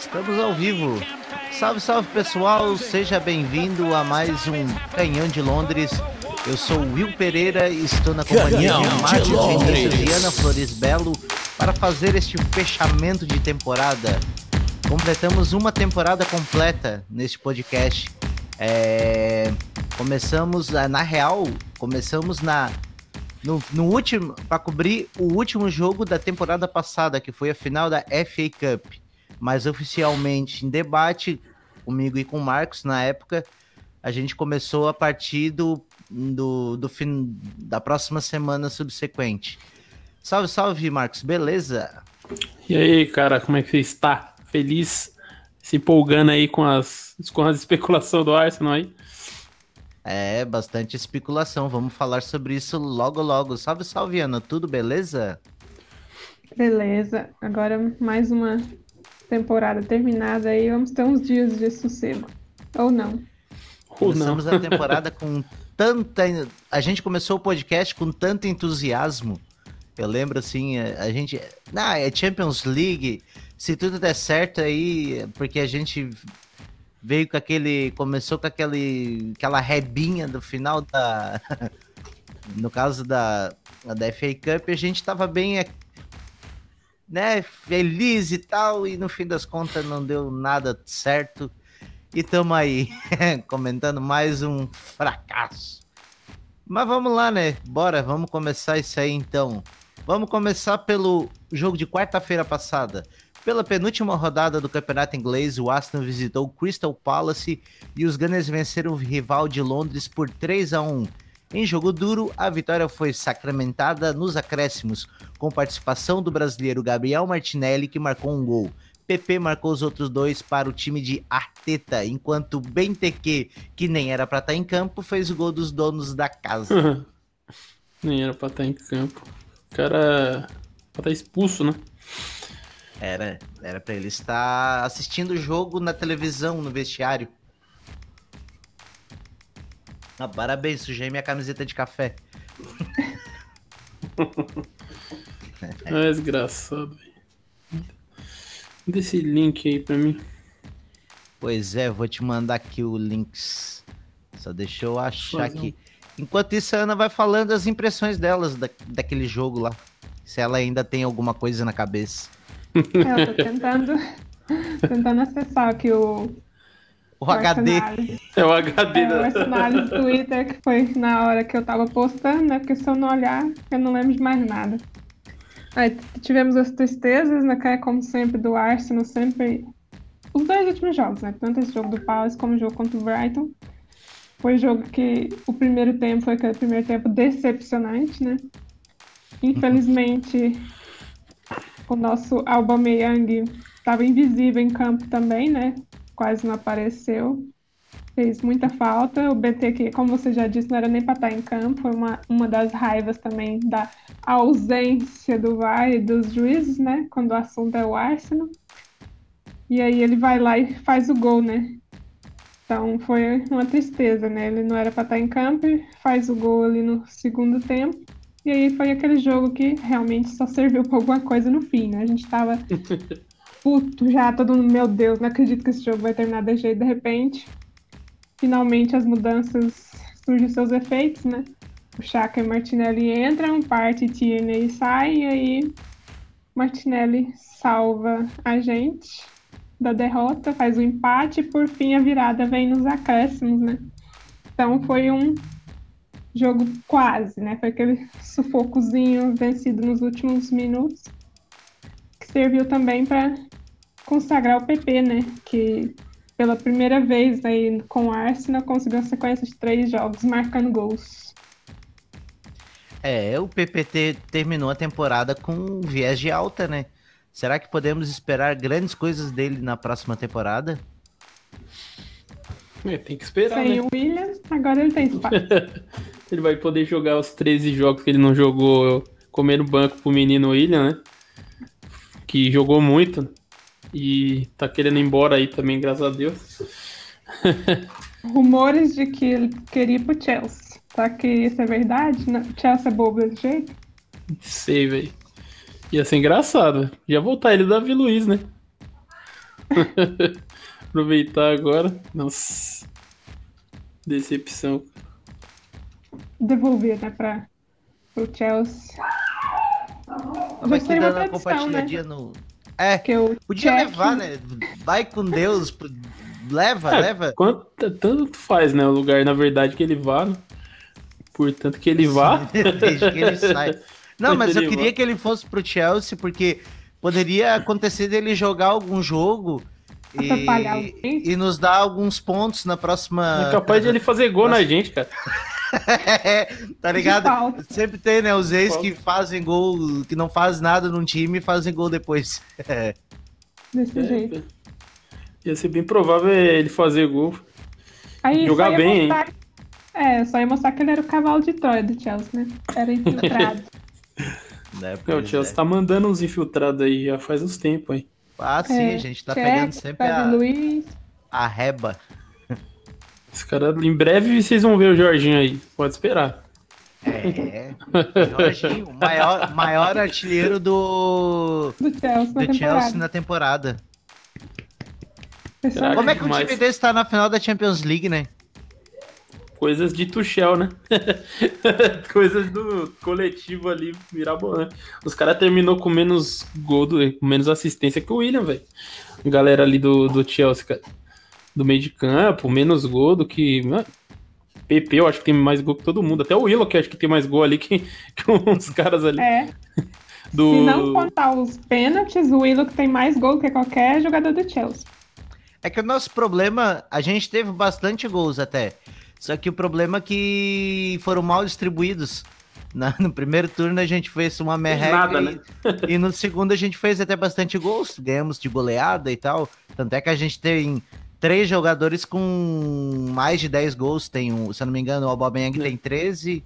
Estamos ao vivo. Salve, salve pessoal, seja bem-vindo a mais um Canhão de Londres. Eu sou Will Pereira e estou na companhia de Márcio e Ana Flores Belo para fazer este fechamento de temporada. Completamos uma temporada completa neste podcast. É... Começamos, na real, começamos na no, no último para cobrir o último jogo da temporada passada, que foi a final da FA Cup, mas oficialmente em debate comigo e com o Marcos na época, a gente começou a partir do, do, do fim da próxima semana subsequente. Salve, salve, Marcos, beleza? E aí, cara, como é que você está? Feliz, se empolgando aí com as, com as especulações do Arsenal aí? É, bastante especulação. Vamos falar sobre isso logo, logo. Salve, salve, Ana. Tudo beleza? Beleza. Agora mais uma temporada terminada aí. Vamos ter uns dias de sossego. Ou não. Começamos a temporada com tanta. A gente começou o podcast com tanto entusiasmo. Eu lembro assim, a gente. Ah, é Champions League. Se tudo der certo aí, porque a gente veio com aquele. Começou com aquele, aquela rebinha do final da. no caso da, da FA Cup, a gente tava bem. Né, feliz e tal, e no fim das contas não deu nada certo. E tamo aí, comentando mais um fracasso. Mas vamos lá, né? Bora, vamos começar isso aí então. Vamos começar pelo jogo de quarta-feira passada. Pela penúltima rodada do campeonato inglês, o Aston visitou o Crystal Palace e os Gunners venceram o rival de Londres por 3 a 1. Em jogo duro, a vitória foi sacramentada nos acréscimos, com participação do brasileiro Gabriel Martinelli, que marcou um gol. PP marcou os outros dois para o time de Arteta, enquanto Benteke, que nem era para estar tá em campo, fez o gol dos donos da casa. nem era para estar tá em campo. O cara para estar tá expulso, né? Era, era para ele estar assistindo o jogo na televisão, no vestiário. Ah, parabéns, sujei minha camiseta de café. é desgraçado. Dê esse link aí pra mim. Pois é, vou te mandar aqui o links. Só deixa eu achar aqui. Enquanto isso, a Ana vai falando as impressões delas da, daquele jogo lá. Se ela ainda tem alguma coisa na cabeça. É, eu tô tentando, tentando acessar aqui o. O, o HD. É o HD é, da... O análise do Twitter, que foi na hora que eu tava postando, né? Porque se eu não olhar, eu não lembro de mais nada. Aí tivemos as tristezas, né? Que é como sempre do Arsenal, sempre. Os dois últimos jogos, né? Tanto esse jogo do Palace como o jogo contra o Brighton. Foi um jogo que o primeiro tempo foi aquele primeiro tempo decepcionante, né? Infelizmente, o nosso Aubameyang estava invisível em campo também, né? Quase não apareceu. Fez muita falta. O BT, que, como você já disse, não era nem para estar em campo. Foi uma, uma das raivas também da ausência do VAR e dos juízes, né? Quando o assunto é o Arsenal. E aí ele vai lá e faz o gol, né? Então foi uma tristeza, né? Ele não era para estar em campo faz o gol ali no segundo tempo. E aí foi aquele jogo que realmente só serviu para alguma coisa no fim, né? A gente tava puto já, todo mundo, meu Deus, não acredito que esse jogo vai terminar desse jeito. De repente, finalmente as mudanças surgem seus efeitos, né? O Chaka e Martinelli entram, parte Tierney sai, e aí Martinelli salva a gente da derrota, faz o empate e por fim a virada vem nos acréscimos, né? Então foi um jogo quase, né? Foi aquele sufocozinho vencido nos últimos minutos, que serviu também para consagrar o PP, né? Que pela primeira vez aí com o Arsenal conseguiu uma sequência de três jogos marcando gols. É, o PPT terminou a temporada com viés de alta, né? Será que podemos esperar grandes coisas dele na próxima temporada? É, tem que esperar. Sem né? o William, agora ele tem espaço. ele vai poder jogar os 13 jogos que ele não jogou comendo banco pro menino William, né? Que jogou muito. E tá querendo ir embora aí também, graças a Deus. Rumores de que ele queria ir pro Chelsea. Será que isso é verdade? Não, Chelsea é bobo desse jeito? Sei, velho. Ia ser engraçado. Ia voltar ele Davi Luiz, né? Aproveitar agora. Nossa. Decepção. Devolver, né, pra, pro Chelsea. Vai que saiu uma compartilhadinha no. É, Porque o podia Jack- levar, né? Vai com Deus. Leva, É, leva. Quanto, tanto faz, né? O lugar, na verdade, que ele vá. né? Portanto, que ele vá. Desde que ele sai. Não, mas eu queria que ele fosse pro Chelsea, porque poderia acontecer dele jogar algum jogo e, e nos dar alguns pontos na próxima. É capaz de ele fazer gol na gente, cara. tá ligado? Sempre tem, né? Os ex que fazem gol, que não fazem nada num time e fazem gol depois. Desse jeito. É, ia ser bem provável ele fazer gol. Aí Jogar bem, hein? mostrar... É, só ia mostrar que ele era o cavalo de Troia do Chelsea, né? Era infiltrado. Né? É, o Chelsea é. tá mandando uns infiltrados aí já faz uns tempos aí. Ah, sim, É, a gente tá pegando sempre a, Luiz. a reba. Os caras, em breve vocês vão ver o Jorginho aí. Pode esperar. É. Jorginho, o maior, maior artilheiro do, Do Chelsea na do temporada. Chelsea na temporada. Impressionante. Como é que um demais. time desse tá na final da Champions League, né? Coisas de Tuchel, né? Coisas do coletivo ali, mirabolante. Os caras terminou com menos gol, do, com menos assistência que o William, velho. Galera ali do, do Chelsea, cara. Do meio de campo, menos gol do que. mano, PP, eu acho que tem mais gol que todo mundo. Até o Willow, que acho que tem mais gol ali que, que uns caras ali. É, do... se não contar os pênaltis, o Willock tem mais gol que qualquer jogador do Chelsea. É que o nosso problema, a gente teve bastante gols até. Só que o problema é que foram mal distribuídos. Na- no primeiro turno a gente fez uma merreca nada, e, né? e no segundo a gente fez até bastante gols. Ganhamos de goleada e tal. Tanto é que a gente tem três jogadores com mais de 10 gols. Tem, um, se eu não me engano, o Aubameyang É. tem 13,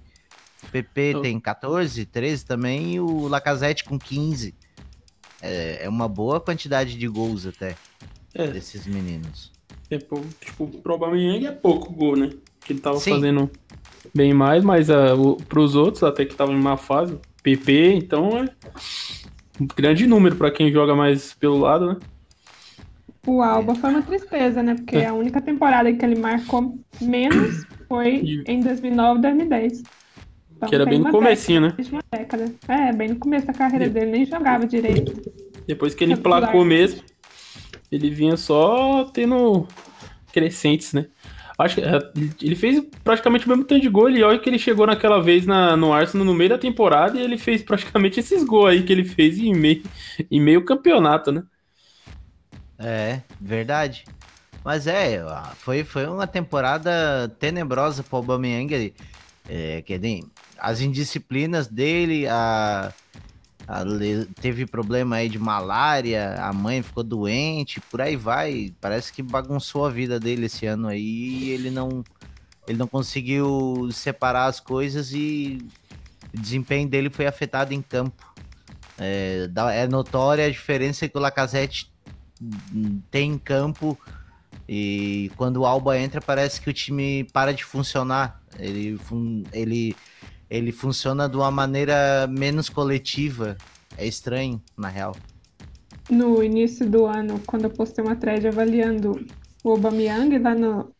o PP Oh. tem 14, 13 também e o Lacazette com 15. É, é uma boa quantidade de gols até É. desses meninos. É, tipo, o Aubameyang é pouco gol, né? Que ele tava Sim. fazendo bem mais, mas uh, pros outros, até que estavam em má fase, PP, então é um grande número pra quem joga mais pelo lado, né? O Alba foi uma tristeza, né? Porque a única temporada que ele marcou menos foi E- em 2009 2010. Então, que era bem no comecinho, né? década, uma década. É, bem no começo da carreira dele, nem jogava direito. Depois que ele placou mesmo, ele vinha só tendo crescentes, né? Acho que é, ele fez praticamente o mesmo tanto de gol. E olha que ele chegou naquela vez na, no Arsenal no meio da temporada e ele fez praticamente esses gols aí que ele fez em meio, em meio campeonato, né? É, verdade. Mas é, foi, foi uma temporada tenebrosa pro Aubameyang. É, que nem as indisciplinas dele, a, a teve problema aí de malária, a mãe ficou doente, por aí vai. Parece que bagunçou a vida dele esse ano aí e ele não, ele não conseguiu separar as coisas e o desempenho dele foi afetado em campo. É, é notória a diferença que o Lacazette tem em campo e quando o Alba entra parece que o time para de funcionar. Ele, ele, ele funciona de uma maneira menos coletiva. É estranho, na real. No início do ano, quando eu postei uma thread avaliando o Aubameyang lá no,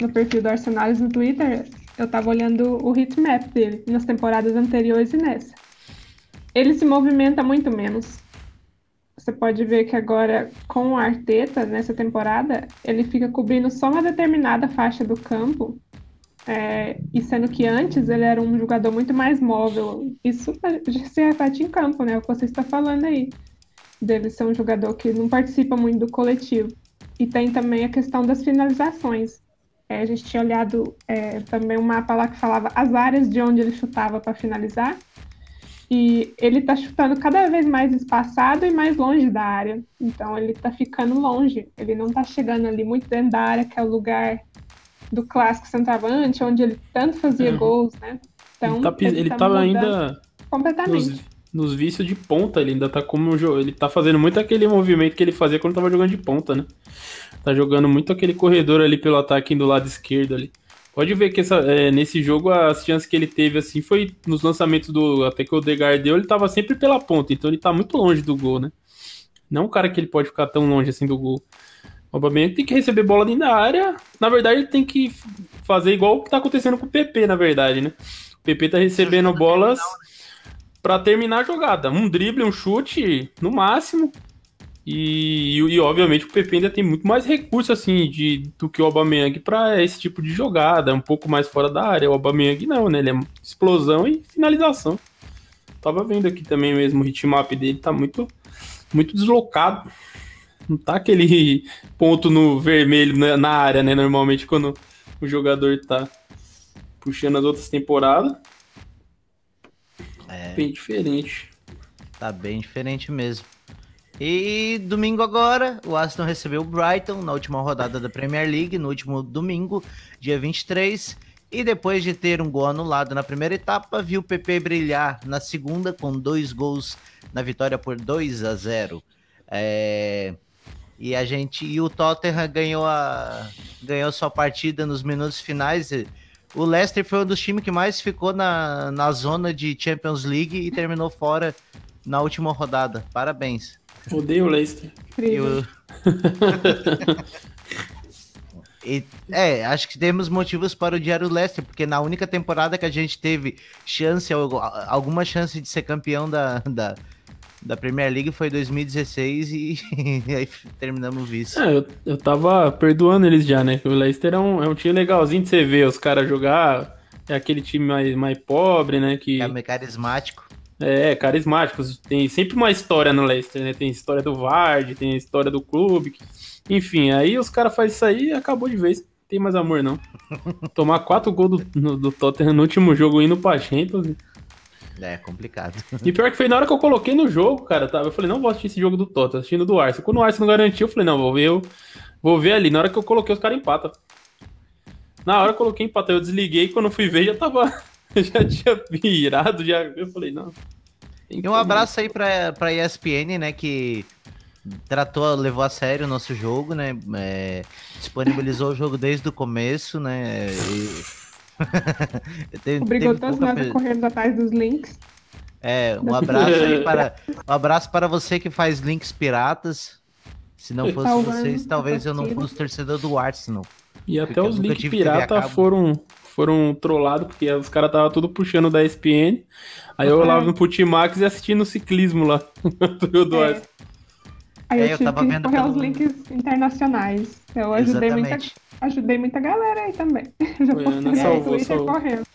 no perfil do Arsenal no Twitter, eu tava olhando o hitmap dele nas temporadas anteriores e nessa. Ele se movimenta muito menos. Você pode ver que agora, com o Arteta, nessa temporada, ele fica cobrindo só uma determinada faixa do campo. é, e sendo que antes ele era um jogador muito mais móvel. Isso se reflete em campo, né? O que você está falando aí dele ser um jogador que não participa muito do coletivo. E tem também a questão das finalizações. É, a gente tinha olhado é, também um mapa lá que falava as áreas de onde ele chutava para finalizar. E ele tá chutando cada vez mais espaçado e mais longe da área. Então ele tá ficando longe. Ele não tá chegando ali muito dentro da área, que é o lugar do clássico centroavante, onde ele tanto fazia Uhum. gols, né? Então ele tá, ele tá mudando ainda completamente. nos, nos vícios de ponta, ele ainda tá como jo- ele tá fazendo muito aquele movimento que ele fazia quando tava jogando de ponta, né? Tá jogando muito aquele corredor ali pelo ataque do lado esquerdo ali. Pode ver que essa, é, nesse jogo as chances que ele teve assim foi nos lançamentos do até que o Odegaard deu, ele tava sempre pela ponta, então ele tá muito longe do gol, né? Não um cara que ele pode ficar tão longe assim do gol. O Aubameyang tem que receber bola dentro da área. Na verdade, ele tem que fazer igual o que tá acontecendo com o PP, na verdade, né? O PP tá recebendo bolas para terminar a jogada. Um drible, um chute, no máximo. E, e, e, obviamente o PP ainda tem muito mais recurso assim de, do que o Aubameyang para esse tipo de jogada, um pouco mais fora da área. O Aubameyang não, né? Ele é explosão e finalização. Tava vendo aqui também mesmo o hitmap dele tá muito muito deslocado. Não tá aquele ponto no vermelho na, na área, né? Normalmente quando o jogador tá puxando as outras temporadas. É. Bem diferente. Tá bem diferente mesmo. E domingo agora, o Aston recebeu o Brighton na última rodada da Premier League, no último domingo, dia 23. E depois de ter um gol anulado na primeira etapa, viu o PP brilhar na segunda com dois gols na vitória por 2 a 0. É... E a gente e o Tottenham ganhou a ganhou sua partida nos minutos finais. O Leicester foi um dos times que mais ficou na, na zona de Champions League e terminou fora na última rodada. Parabéns. Odeio o Leicester. Eu... e, é, acho que temos motivos para odiar o Leicester, porque na única temporada que a gente teve chance, alguma chance de ser campeão da, da, da Premier League foi 2016 e, e aí terminamos vice. É, eu, eu tava perdoando eles já, né? O Leicester é um, é um time legalzinho de você ver os caras jogar. É aquele time mais, mais pobre, né? Que... É meio carismático. É, carismáticos. Tem sempre uma história no Leicester, né? Tem história do Vard, tem história do clube. Enfim, aí os caras fazem isso aí e acabou de vez. Não tem mais amor, não. Tomar quatro gols do, no, do Tottenham no último jogo indo pra Champions. É, complicado. E pior que foi na hora que eu coloquei no jogo, cara, tá? Eu falei, não vou assistir esse jogo do Tottenham, assistindo do Arsenal. Quando o Arsenal não garantiu, eu falei, não, vou ver, eu, vou ver ali. Na hora que eu coloquei, os caras empatam. Na hora que eu coloquei empatar, eu desliguei, quando eu fui ver, já tava já tinha virado, já. Eu falei, não. E um abraço aí pra, pra ESPN, né? Que tratou, levou a sério o nosso jogo, né? É, disponibilizou o jogo desde o começo, né? E... teve, Obrigou todos nós a correndo atrás dos links. É, um abraço aí para. Um abraço para você que faz links piratas. Se não fosse vocês, talvez eu não fosse torcedor do Arsenal. E até os links pirata foram foram trollados, porque os caras estavam tudo puxando da ESPN. Aí eu lá no Putimax e assistindo o ciclismo lá. do é. Aí eu, é, eu tive que correr pelo... os links internacionais. Eu ajudei muita, ajudei muita galera aí também. Já postei salvou, salvou. correndo.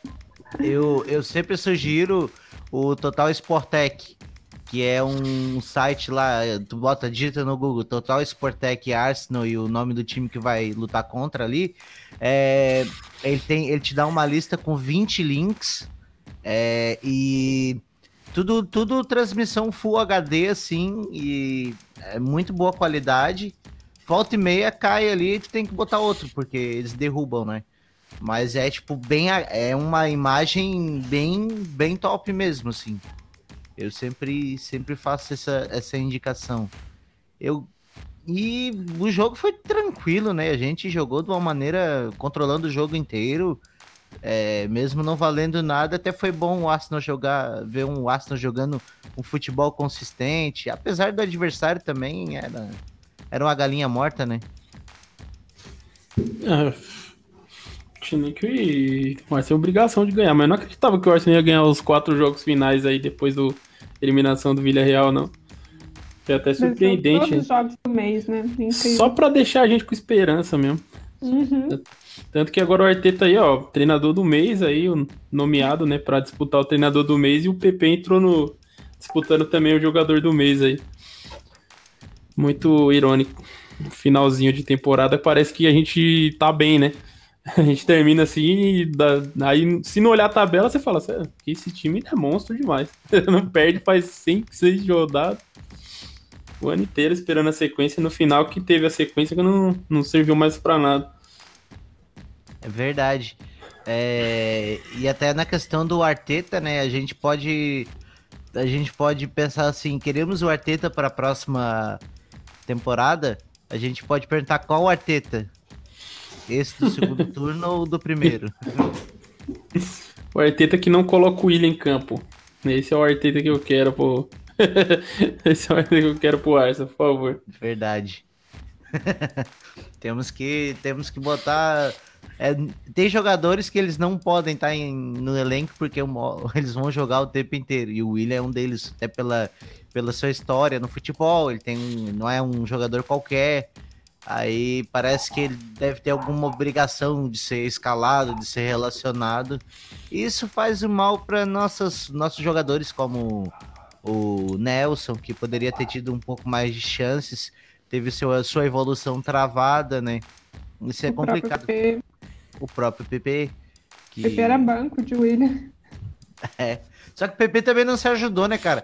Eu, eu sempre sugiro o Total Sportec, que é um site lá, tu bota, digita no Google, Total Sportec Arsenal e o nome do time que vai lutar contra ali. É, ele, tem, ele te dá uma lista com 20 links é, e tudo, tudo transmissão Full HD, assim, e é muito boa qualidade. Volta e meia cai ali e tu tem que botar outro, porque eles derrubam, né? Mas é tipo bem. É uma imagem bem, bem top mesmo, assim. Eu sempre, sempre faço essa, essa indicação. Eu e o jogo foi tranquilo, né? A gente jogou de uma maneira controlando o jogo inteiro. É, mesmo não valendo nada, até foi bom o Arsenal jogar, ver um Arsenal jogando um futebol consistente, apesar do adversário também era, era uma galinha morta, né? É, tinha que vai ser obrigação de ganhar, mas não acreditava que o Arsenal ia ganhar os quatro jogos finais aí depois da eliminação do Villarreal, não. É até surpreendente. Todos os jogos do mês, né? Incrível. Só pra deixar a gente com esperança mesmo. Uhum. Tanto que agora o Arteta aí, ó, treinador do mês aí, nomeado, né, para disputar o treinador do mês e o PP entrou no disputando também o jogador do mês aí. Muito irônico. Finalzinho de temporada, parece que a gente tá bem, né? A gente termina assim e dá, aí, se não olhar a tabela, você fala, esse time é monstro demais. não perde faz 5, 6 rodadas o ano inteiro esperando a sequência, no final que teve a sequência que não, não serviu mais para nada. É verdade. É, e até na questão do Arteta, né? A gente pode a gente pode pensar assim, queremos o Arteta para a próxima temporada? A gente pode perguntar qual Arteta? Esse do segundo turno ou do primeiro? O Arteta que não coloca o William em campo. Esse é o Arteta que eu quero pro. Esse é o que eu quero pro Arsenal, por favor. Verdade. temos que temos que botar é, tem jogadores que eles não podem estar em, no elenco porque eles vão jogar o tempo inteiro. E o William é um deles, até pela, pela sua história no futebol. Ele tem, não é um jogador qualquer. Aí parece que ele deve ter alguma obrigação de ser escalado, de ser relacionado. Isso faz mal para nossos nossos jogadores, como o Nelson, que poderia ter tido um pouco mais de chances, teve seu, sua evolução travada, né? Isso é o complicado. Próprio o próprio PP. Que... PP era banco de William. É. Só que o PP também não se ajudou, né, cara?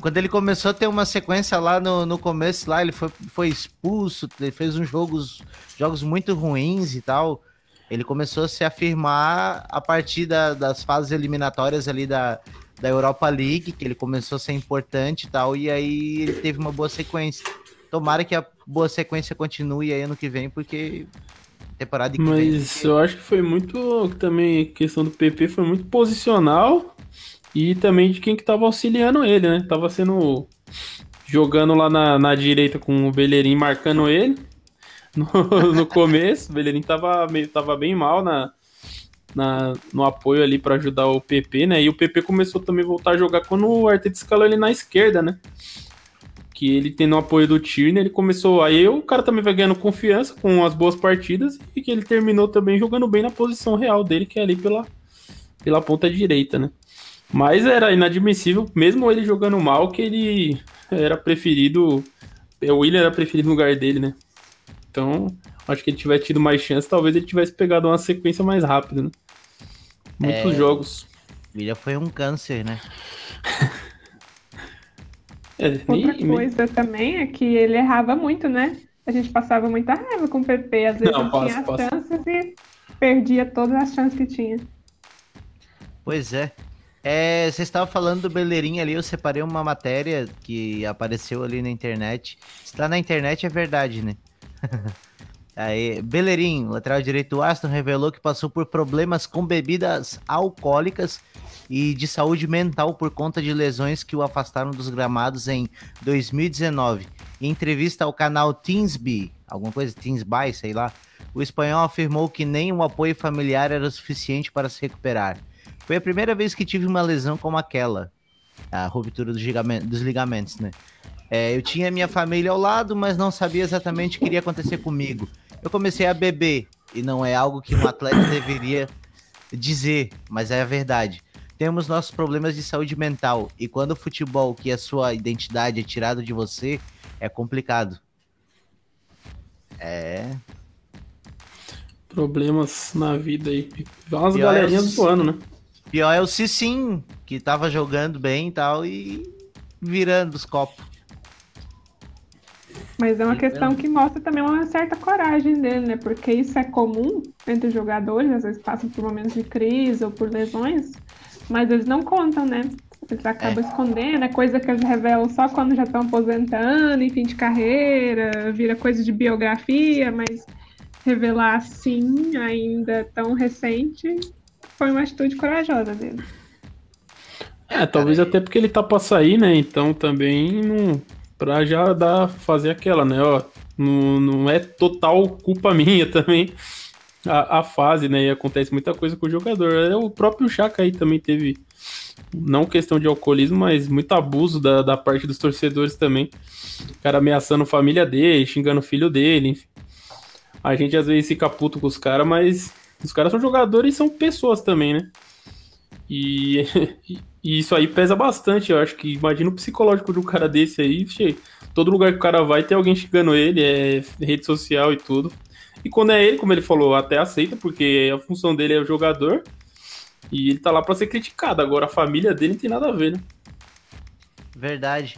Quando ele começou a ter uma sequência lá no, no começo, lá ele foi, foi expulso, ele fez uns jogos, jogos muito ruins e tal. Ele começou a se afirmar a partir da, das fases eliminatórias ali da, da Europa League, que ele começou a ser importante e tal, e aí ele teve uma boa sequência. Tomara que a boa sequência continue aí ano que vem, porque temporada que Mas vem. eu acho que foi muito também questão do PP foi muito posicional e também de quem que tava auxiliando ele, né? Tava sendo jogando lá na, na direita com o Bellerin marcando ele no, no começo. O Bellerin tava meio tava bem mal na, na no apoio ali para ajudar o PP, né? E o PP começou também a voltar a jogar quando o Arteta escalou ele na esquerda, né? que ele tendo o apoio do Tierney, ele começou. Aí o cara também vai ganhando confiança com as boas partidas e que ele terminou também jogando bem na posição real dele, que é ali pela, pela ponta direita, né? Mas era inadmissível, mesmo ele jogando mal, que ele era preferido. O William era preferido no lugar dele, né? Então, acho que ele tivesse tido mais chance, talvez ele tivesse pegado uma sequência mais rápida, né? Muitos é... jogos. William foi um câncer, né? É, Outra coisa também é que ele errava muito, né? A gente passava muita raiva com o PP, às vezes Não, posso, tinha posso. as chances e perdia todas as chances que tinha. Pois é. É, você estava falando do Beleirinho ali, eu separei uma matéria que apareceu ali na internet. Está na internet é verdade, né? Aí, Bellerin, lateral direito do Aston, revelou que passou por problemas com bebidas alcoólicas e de saúde mental por conta de lesões que o afastaram dos gramados em 2019. Em entrevista ao canal Teensby, alguma coisa, Teensby, sei lá, o espanhol afirmou que nem o apoio familiar era suficiente para se recuperar. Foi a primeira vez que tive uma lesão como aquela, a ruptura dos, dos ligamentos, né? É, eu tinha minha família ao lado, mas não sabia exatamente o que iria acontecer comigo. Eu comecei a beber, e não é algo que um atleta deveria dizer, mas é a verdade temos nossos problemas de saúde mental. E quando o futebol, que a sua identidade é tirado de você, é complicado. É. Problemas na vida aí. Umas galerinhas é o... ano, né? Pior é o Cicim, que tava jogando bem e tal, e virando os copos. Mas é uma questão que mostra também uma certa coragem dele, né? Porque isso é comum entre os jogadores, às vezes passam por momentos de crise ou por lesões, mas eles não contam, né? Eles acabam é. escondendo, é coisa que eles revelam só quando já estão aposentando, em fim de carreira, vira coisa de biografia, mas revelar assim, ainda tão recente, foi uma atitude corajosa dele. É, talvez até porque ele tá pra sair, né? Então também não. Pra já dar, fazer aquela, né? Ó, não, não é total culpa minha também a, a, fase, né? E acontece muita coisa com o jogador. É, o próprio Chaka aí também teve, não questão de alcoolismo, mas muito abuso da, da parte dos torcedores também. O cara ameaçando a família dele, xingando o filho dele, enfim. A gente às vezes fica puto com os caras, mas os caras são jogadores e são pessoas também, né? E, e, isso aí pesa bastante, eu acho que imagina o psicológico de um cara desse aí, che, todo lugar que o cara vai tem alguém xingando ele, é rede social e tudo. E quando é ele, como ele falou, até aceita, porque a função dele é o jogador. E ele tá lá para ser criticado. Agora a família dele não tem nada a ver, né? Verdade.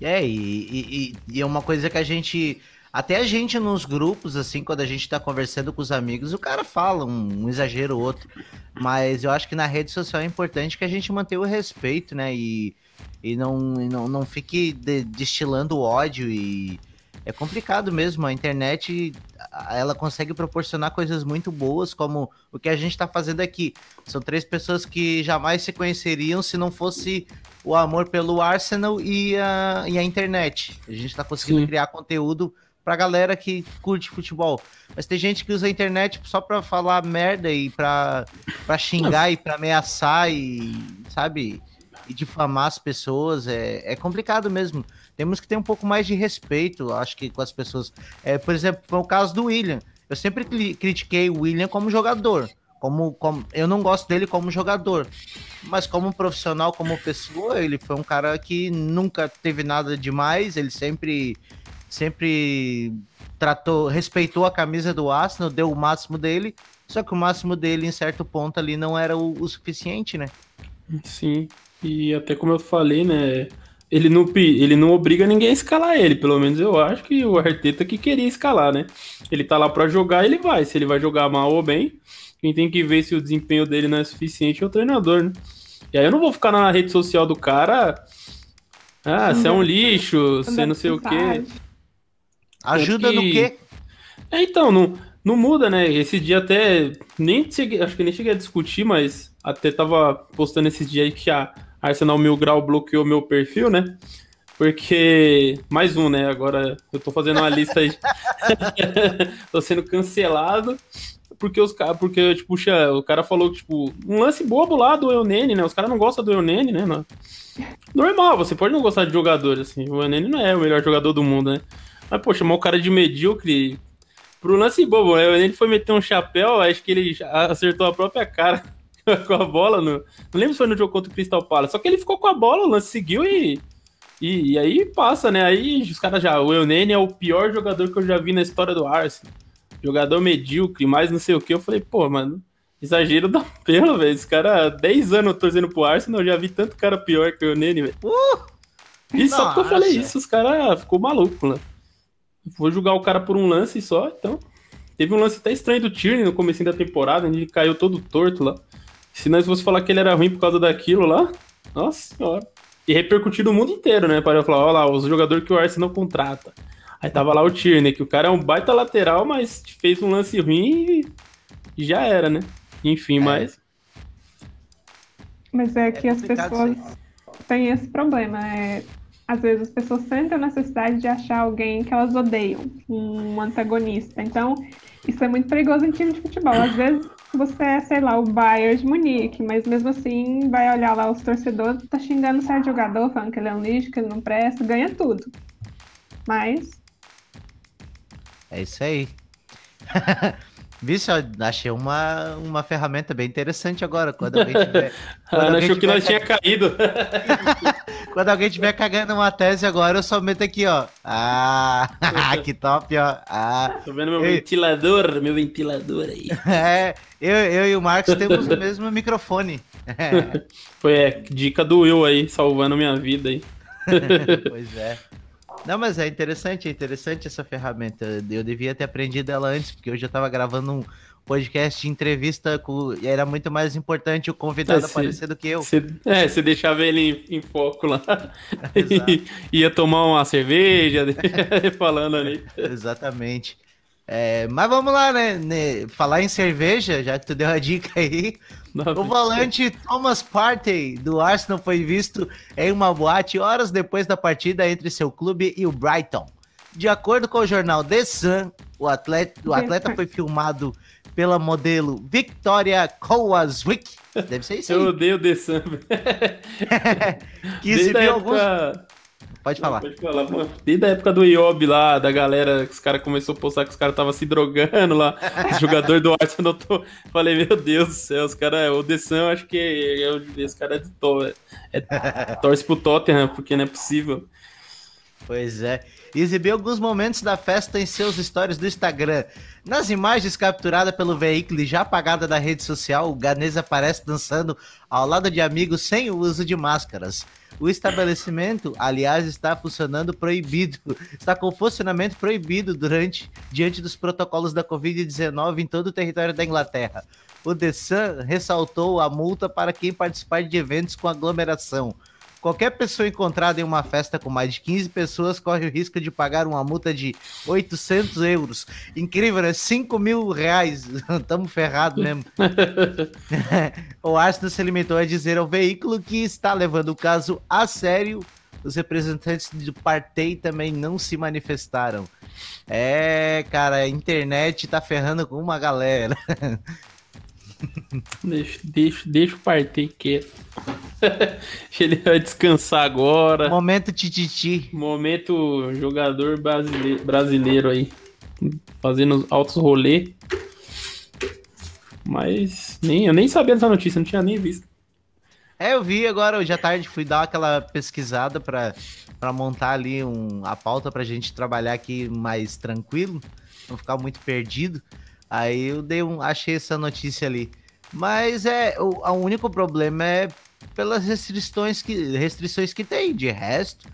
É, e, e, e, é uma coisa que a gente. Até a gente nos grupos, assim, quando a gente tá conversando com os amigos, o cara fala um, um exagero ou outro. Mas eu acho que na rede social é importante que a gente mantenha o respeito, né? E, e não, não, não fique de, destilando ódio e é complicado mesmo. A internet ela consegue proporcionar coisas muito boas, como o que a gente está fazendo aqui. São três pessoas que jamais se conheceriam se não fosse o amor pelo Arsenal e a, e a internet. A gente está conseguindo Sim. criar conteúdo pra galera que curte futebol. Mas tem gente que usa a internet só pra falar merda e pra, pra xingar e pra ameaçar e, sabe, e difamar as pessoas. É, é complicado mesmo temos que ter um pouco mais de respeito, acho que com as pessoas. É, por exemplo, foi o caso do William. Eu sempre critiquei o William como jogador. Como, como eu não gosto dele como jogador, mas como profissional, como pessoa, ele foi um cara que nunca teve nada demais. Ele sempre, sempre tratou, respeitou a camisa do Arsenal, deu o máximo dele. Só que o máximo dele, em certo ponto ali, não era o, o suficiente, né? Sim. E até como eu falei, né? ele não, ele não obriga ninguém a escalar ele. Pelo menos eu acho que o Arteta que queria escalar, né? Ele tá lá para jogar, ele vai. Se ele vai jogar mal ou bem, quem tem que ver se o desempenho dele não é suficiente é o treinador, né? E aí eu não vou ficar na rede social do cara. Ah, você é um lixo, você não sei o quê. Ajuda que... no quê? É, então, não, não muda, né? Esse dia até. Nem cheguei, acho que nem cheguei a discutir, mas até tava postando esse dia aí que a Arsenal Mil Grau bloqueou meu perfil, né? Porque. Mais um, né? Agora eu tô fazendo uma lista aí. tô sendo cancelado. Porque os caras. Porque, tipo, o cara falou, tipo, um lance bobo lá do Eunene, né? Os caras não gostam do Eunene, né? Normal, você pode não gostar de jogador, assim. O Eunene não é o melhor jogador do mundo, né? Mas, pô, chamar o cara de medíocre. Pro lance bobo, né? O Eunene foi meter um chapéu, acho que ele acertou a própria cara. com a bola. No, não lembro se foi no jogo contra o Crystal Palace. Só que ele ficou com a bola, o lance seguiu e. E, e aí passa, né? Aí os caras já. O Eunene é o pior jogador que eu já vi na história do Arsenal. Jogador medíocre, mais não sei o que. Eu falei, pô, mano, exagero da pena, velho. Esse cara, 10 anos torcendo pro Arsenal, eu já vi tanto cara pior que o Eunene, velho. Uh! E só que eu falei isso, os caras ficou maluco, né? Vou julgar o cara por um lance só, então. Teve um lance até estranho do Tierney no começo da temporada, ele caiu todo torto lá. Se nós fosse falar que ele era ruim por causa daquilo lá, nossa senhora. E repercutiu no mundo inteiro, né? Para falar, olha lá, os jogadores que o Arsenal contrata. Aí tava lá o Tierney, que o cara é um baita lateral, mas fez um lance ruim e já era, né? Enfim, é. mas. Mas é que é as pessoas têm esse problema. É, às vezes as pessoas sentem a necessidade de achar alguém que elas odeiam, um antagonista. Então, isso é muito perigoso em time de futebol. Às vezes você é, sei lá, o Bayern de Munique, mas mesmo assim vai olhar lá os torcedores, tá xingando certo jogador, falando que ele é um lixo, que ele não presta, ganha tudo. Mas. É isso aí. Vixe, achei uma, uma ferramenta bem interessante agora. Quando alguém tiver. Quando Ana achou que nós tinha caído. quando alguém tiver cagando uma tese agora, eu só meto aqui, ó. Ah, que top, ó. Ah, Tô vendo meu eu... ventilador, meu ventilador aí. É, eu, eu e o Marcos temos o mesmo microfone. Foi é, dica do Will aí, salvando minha vida aí. pois é. Não, mas é interessante, é interessante essa ferramenta. Eu devia ter aprendido ela antes, porque eu já estava gravando um podcast de entrevista com... e era muito mais importante o convidado é, aparecer do que eu. Cê, é, você deixava ele em, em foco lá. e, ia tomar uma cerveja, falando ali. Exatamente. É, mas vamos lá, né, né, Falar em cerveja, já que tu deu a dica aí. o volante Thomas Partey do Arsenal foi visto em uma boate horas depois da partida entre seu clube e o Brighton. De acordo com o jornal The Sun, o atleta, o atleta foi filmado pela modelo Victoria Kowalczyk. Deve ser isso aí. Eu odeio The Sun. que exibiu alguns... Pode falar. Não, pode falar, mano. Desde a época do Iob lá, da galera, que os caras começaram a postar que os caras estavam se drogando lá. Os jogadores do Arsenal, tô... falei, meu Deus do céu, os caras, o Dessan, acho que é, esse cara é de to... é, torce pro Tottenham, porque não é possível. Pois é. Exibiu alguns momentos da festa em seus stories do Instagram. Nas imagens capturadas pelo veículo e já apagada da rede social, o Ganês aparece dançando ao lado de amigos sem o uso de máscaras. O estabelecimento, aliás, está funcionando proibido, está com funcionamento proibido durante diante dos protocolos da Covid-19 em todo o território da Inglaterra. O The Sun ressaltou a multa para quem participar de eventos com aglomeração. Qualquer pessoa encontrada em uma festa com mais de 15 pessoas corre o risco de pagar uma multa de 800 euros. Incrível, né? 5 mil reais. Tamo ferrado mesmo. o Arsenal se limitou a dizer ao veículo que está levando o caso a sério. Os representantes do Partei também não se manifestaram. É, cara, a internet tá ferrando com uma galera. Deixa, deixa, deixa o Partei quieto. Ele vai descansar agora. Momento tititi. Momento jogador brasileiro, brasileiro aí. Fazendo altos rolê. Mas nem, eu nem sabia dessa notícia, não tinha nem visto. É, eu vi agora, hoje à tarde, fui dar aquela pesquisada para montar ali um, a pauta pra gente trabalhar aqui mais tranquilo, não ficar muito perdido. Aí eu dei um, achei essa notícia ali. Mas é, o, o único problema é pelas restrições que, restrições que tem. De resto,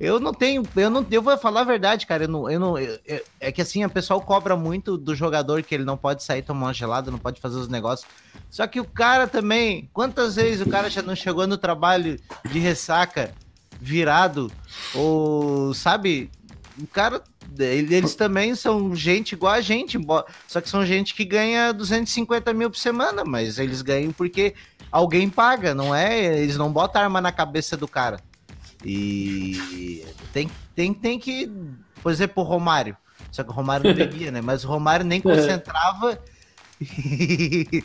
eu não tenho, eu não, eu vou falar a verdade, cara. Eu não, eu não, eu, eu, é que assim, a pessoa cobra muito do jogador que ele não pode sair tomar uma gelada, não pode fazer os negócios. Só que o cara também, quantas vezes o cara já não chegou no trabalho de ressaca virado ou sabe? O cara eles também são gente igual a gente, só que são gente que ganha 250 mil por semana, mas eles ganham porque alguém paga, não é? Eles não botam arma na cabeça do cara. E tem, tem, tem que, por exemplo, o Romário. Só que o Romário não bebia, né? Mas o Romário nem concentrava e,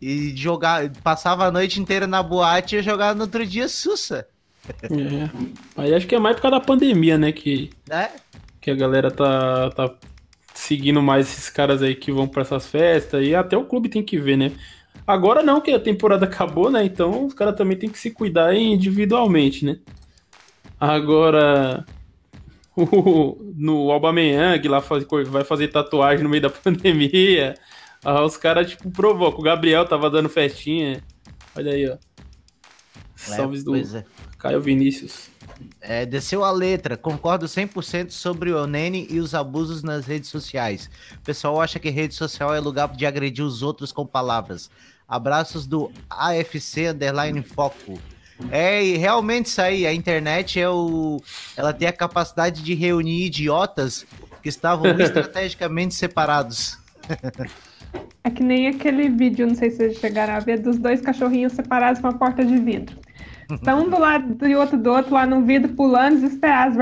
e jogar, passava a noite inteira na boate e jogava no outro dia sussa. É. Aí acho que é mais por causa da pandemia, né? Que, é? Que a galera tá, tá seguindo mais esses caras aí que vão para essas festas. E até o clube tem que ver, né? Agora não, que a temporada acabou, né? Então os caras também tem que se cuidar individualmente, né? Agora, o, no Aubameyang lá faz, vai fazer tatuagem no meio da pandemia. Ah, os caras, tipo, provocam. O Gabriel tava dando festinha. Olha aí, ó. Salves é, do é. Caio Vinícius. É, desceu a letra, concordo 100% sobre o Nene e os abusos nas redes sociais. O pessoal acha que rede social é lugar de agredir os outros com palavras. Abraços do AFC Underline Foco. É, e realmente isso aí, a internet é o. Ela tem a capacidade de reunir idiotas que estavam estrategicamente separados. É que nem aquele vídeo, não sei se vocês chegaram a ver, dos dois cachorrinhos separados com a porta de vidro. Estão um do lado e outro do outro lá no vidro, pulando, desesperados,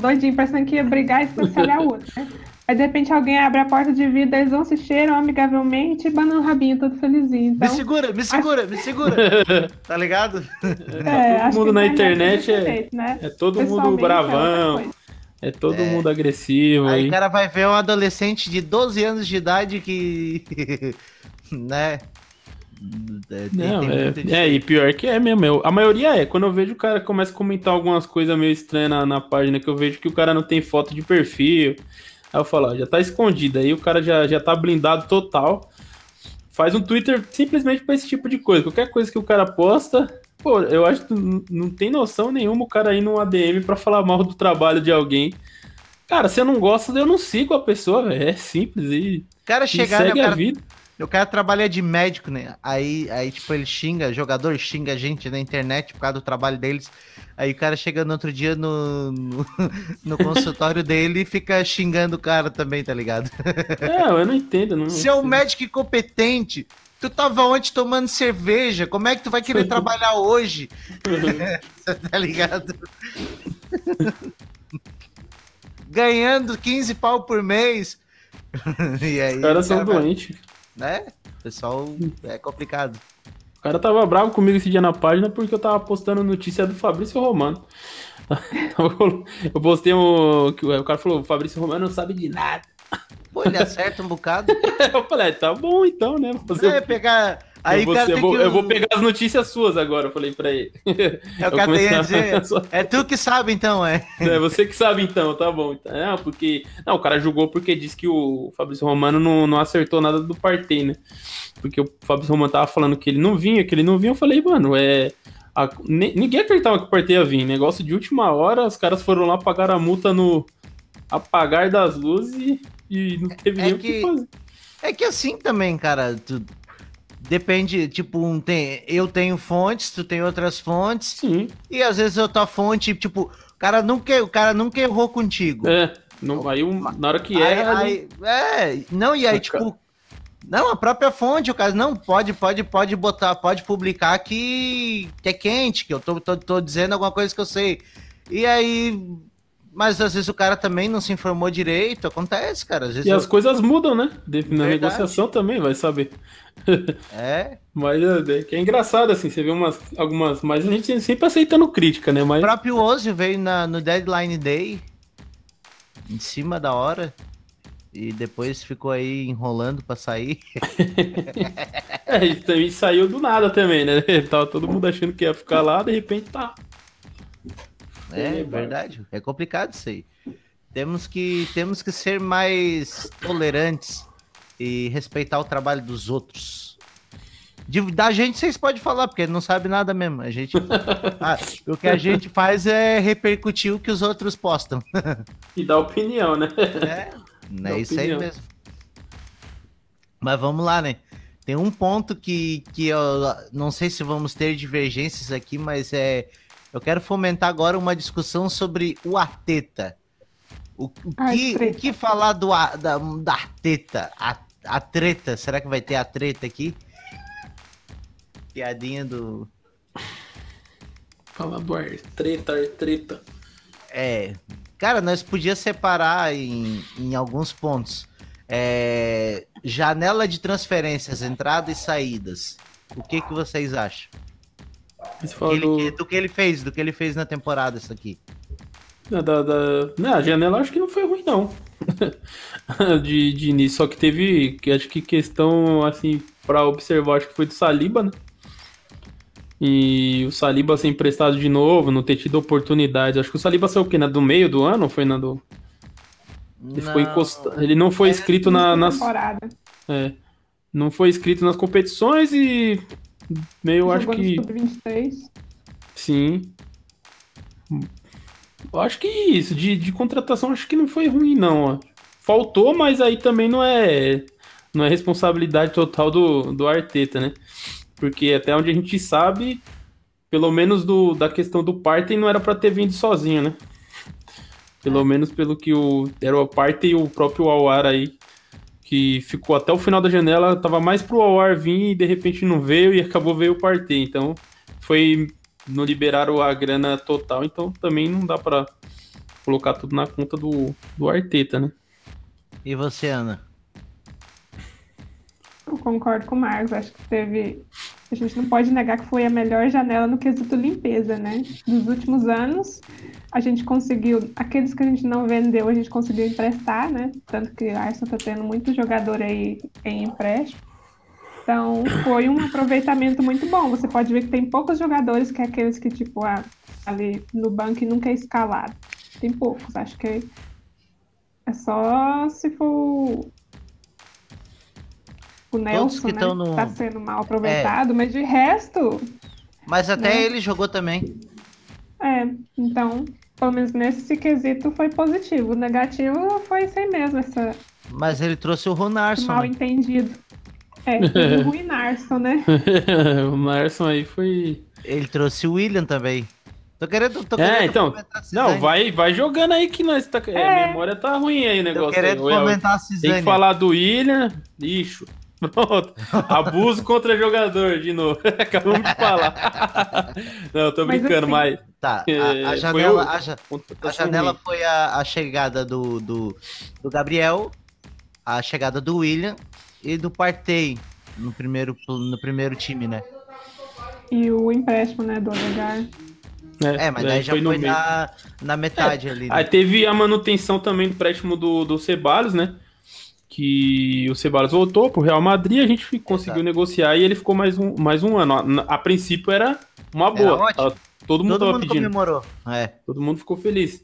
doidinho, parecendo que ia brigar e estraçalhar o outro, né? Aí de repente alguém abre a porta de vidro, eles vão se cheiram amigavelmente e banam o rabinho todo felizinho. Então, me segura, me segura, acho... me segura. tá ligado? É, todo mundo na internet é, jeito, né? é todo mundo bravão. É, é todo é. mundo agressivo. Aí o cara vai ver um adolescente de 12 anos de idade que. né? É, não, é, é, e pior que é mesmo. Eu, a maioria é. Quando eu vejo o cara começa a comentar algumas coisas meio estranhas na, na página, que eu vejo que o cara não tem foto de perfil, Aí eu falo, ó, já tá escondido. Aí o cara já, já tá blindado total. Faz um Twitter simplesmente pra esse tipo de coisa. Qualquer coisa que o cara posta, pô, eu acho que não tem noção nenhuma o cara ir num ADM pra falar mal do trabalho de alguém. Cara, se eu não gosto, eu não sigo a pessoa, véio. É simples e. Cara, chegar segue a vida. O cara trabalha de médico, né? Aí, aí, tipo, ele xinga, jogador xinga a gente na internet por causa do trabalho deles. Aí o cara chega no outro dia no, no, no consultório dele e fica xingando o cara também, tá ligado? É, eu não entendo. Não Se é um médico incompetente, tu tava ontem tomando cerveja, como é que tu vai querer trabalhar hoje? tá ligado? Ganhando 15 pau por mês. e aí, Os caras são doentes né? Pessoal, é complicado. O cara tava bravo comigo esse dia na página porque eu tava postando notícia do Fabrício Romano. Eu postei um. O cara falou: o Fabrício Romano não sabe de nada. Pô, ele acerta um bocado. eu falei: tá bom então, né? Fazer é, pegar Aí, eu, vou, cara, eu, vou, que... eu, vou, pegar as notícias suas agora, eu falei pra ele. É o cara tem a dizer, é tu que sabe então, é. É você que sabe então, tá bom. Então, é, porque. Não, o cara julgou porque disse que o Fabrício Romano não, não acertou nada do Partey, né? Porque o Fabrício Romano tava falando que ele não vinha, que ele não vinha. Eu falei, mano, é. A, ninguém acreditava que o Partey ia vir. Negócio de última hora, os caras foram lá pagar a multa no apagar das luzes e, e não teve é nem o que, que fazer. É que assim também, cara, tu, depende, tipo, um tem, eu tenho fontes, tu tem outras fontes, Sim. e às vezes a tua fonte, tipo, o cara nunca, o cara nunca errou contigo. É. Não, aí um- na hora que Aí- erra. aí- é, não, e aí, tipo, não, a própria fonte, o cara, não, pode, pode, pode botar, pode publicar que, que é quente, que eu tô, tô, tô dizendo alguma coisa que eu sei. E aí, mas às vezes o cara também não se informou direito, acontece, cara, às vezes E eu- as coisas mudam, né? De- Na Verdade. negociação também, vai saber. é, Mas é, é é engraçado, assim, você vê umas, algumas. Mas a gente sempre aceitando crítica, né? o Mas próprio Ozzy veio na, no Deadline Day, em cima da hora, e depois ficou aí enrolando pra sair. é, isso também saiu do nada também, né? Tava todo mundo achando que ia ficar lá, de repente tá. É, É, verdade. É complicado isso aí. Temos que, temos que ser mais tolerantes e respeitar o trabalho dos outros. De- da gente vocês podem falar, porque não sabe nada mesmo. A gente, Ah, o que a gente faz é repercutir o que os outros postam. E dá opinião, né? É, Dá é isso aí opinião. mesmo. Mas vamos lá, né? Tem um ponto que, que eu não sei se vamos ter divergências aqui, mas é. Eu quero fomentar agora uma discussão sobre o Arteta. O, o Ai, que, o que falar do, da, da Arteta? A, a treta? Será que vai ter a treta aqui? Piadinha do. Fala do ar, treta, ar, treta. É. Cara, nós podíamos separar em, em alguns pontos. É, janela de transferências, entrada e saídas. O que, que vocês acham? Que ele- do, que- do que ele fez, do que ele fez na temporada, isso aqui. da, da, da- Não, a janela acho que não foi ruim, não. de, de início, só que teve. Que acho que questão, assim, pra observar, acho que foi do Saliba, né? E o Saliba ser emprestado de novo, não ter tido oportunidade. Acho que o Saliba saiu o quê? Na do meio do ano? Foi na do. Ele ficou Não. encostado. Ele não foi É, inscrito na, nas. temporada. É, não foi inscrito nas competições e. Meio, acho que. Sub-23. Sim. Eu acho que isso, de, de contratação, acho que não foi ruim, não. Ó. Faltou, mas aí também não é não é responsabilidade total do, do Arteta, né? Porque até onde a gente sabe, pelo menos do, da questão do Partey, não era pra ter vindo sozinho, né? Pelo menos pelo que o era o Partey e o próprio Awar aí, que ficou até o final da janela, tava mais pro Awar vir e de repente não veio e acabou veio o Partey. Então, foi não liberaram a grana total, então também não dá pra colocar tudo na conta do, do Arteta, né? E você, Ana? Eu concordo com o Marcos. Acho que teve. A gente não pode negar que foi a melhor janela no quesito limpeza, né? Dos últimos anos, a gente conseguiu. Aqueles que a gente não vendeu, a gente conseguiu emprestar, né? Tanto que a Arsenal tá tendo muito jogador aí em empréstimo. Então, foi um aproveitamento muito bom. Você pode ver que tem poucos jogadores que é aqueles que, tipo, ah, ali no banco e nunca é escalado. Tem poucos. Acho que é só se for o Nelson, que né? no- Tá sendo mal aproveitado, mas de resto, Mas até Né? ele jogou também. é. Então, pelo menos nesse quesito foi positivo. O negativo foi isso aí mesmo, essa Mas ele trouxe o Ronarson. mal né? entendido. É, o ruim Narson, né? o Marson aí foi. Ele trouxe o William também. Tô querendo. Tô querendo É, então. Não, vai, vai jogando aí que nós tá. É, É. a memória tá ruim aí o Tô negócio. aí. querendo Ué, fomentar a Tem Cisane. que falar do William. Lixo. Pronto. Abuso contra jogador de novo. Acabamos de falar. Não, tô Mas brincando, assim, mas. Tá, É, a, a foi janela, o- a, a janela foi a, a chegada do, do, do Gabriel, a chegada do William e do Partey no primeiro, no primeiro time, né? E o empréstimo, né, do Odegar. É, mas daí já foi, meio. na, na metade ali. né? Aí teve a manutenção também do empréstimo do, do Ceballos, né? Que o Ceballos voltou pro Real Madrid, a gente conseguiu Exato. negociar e ele ficou mais um, mais um ano. A, a princípio era uma boa. ótimo. Tava- todo mundo Todo tava mundo pedindo. comemorou. É. Todo mundo ficou feliz.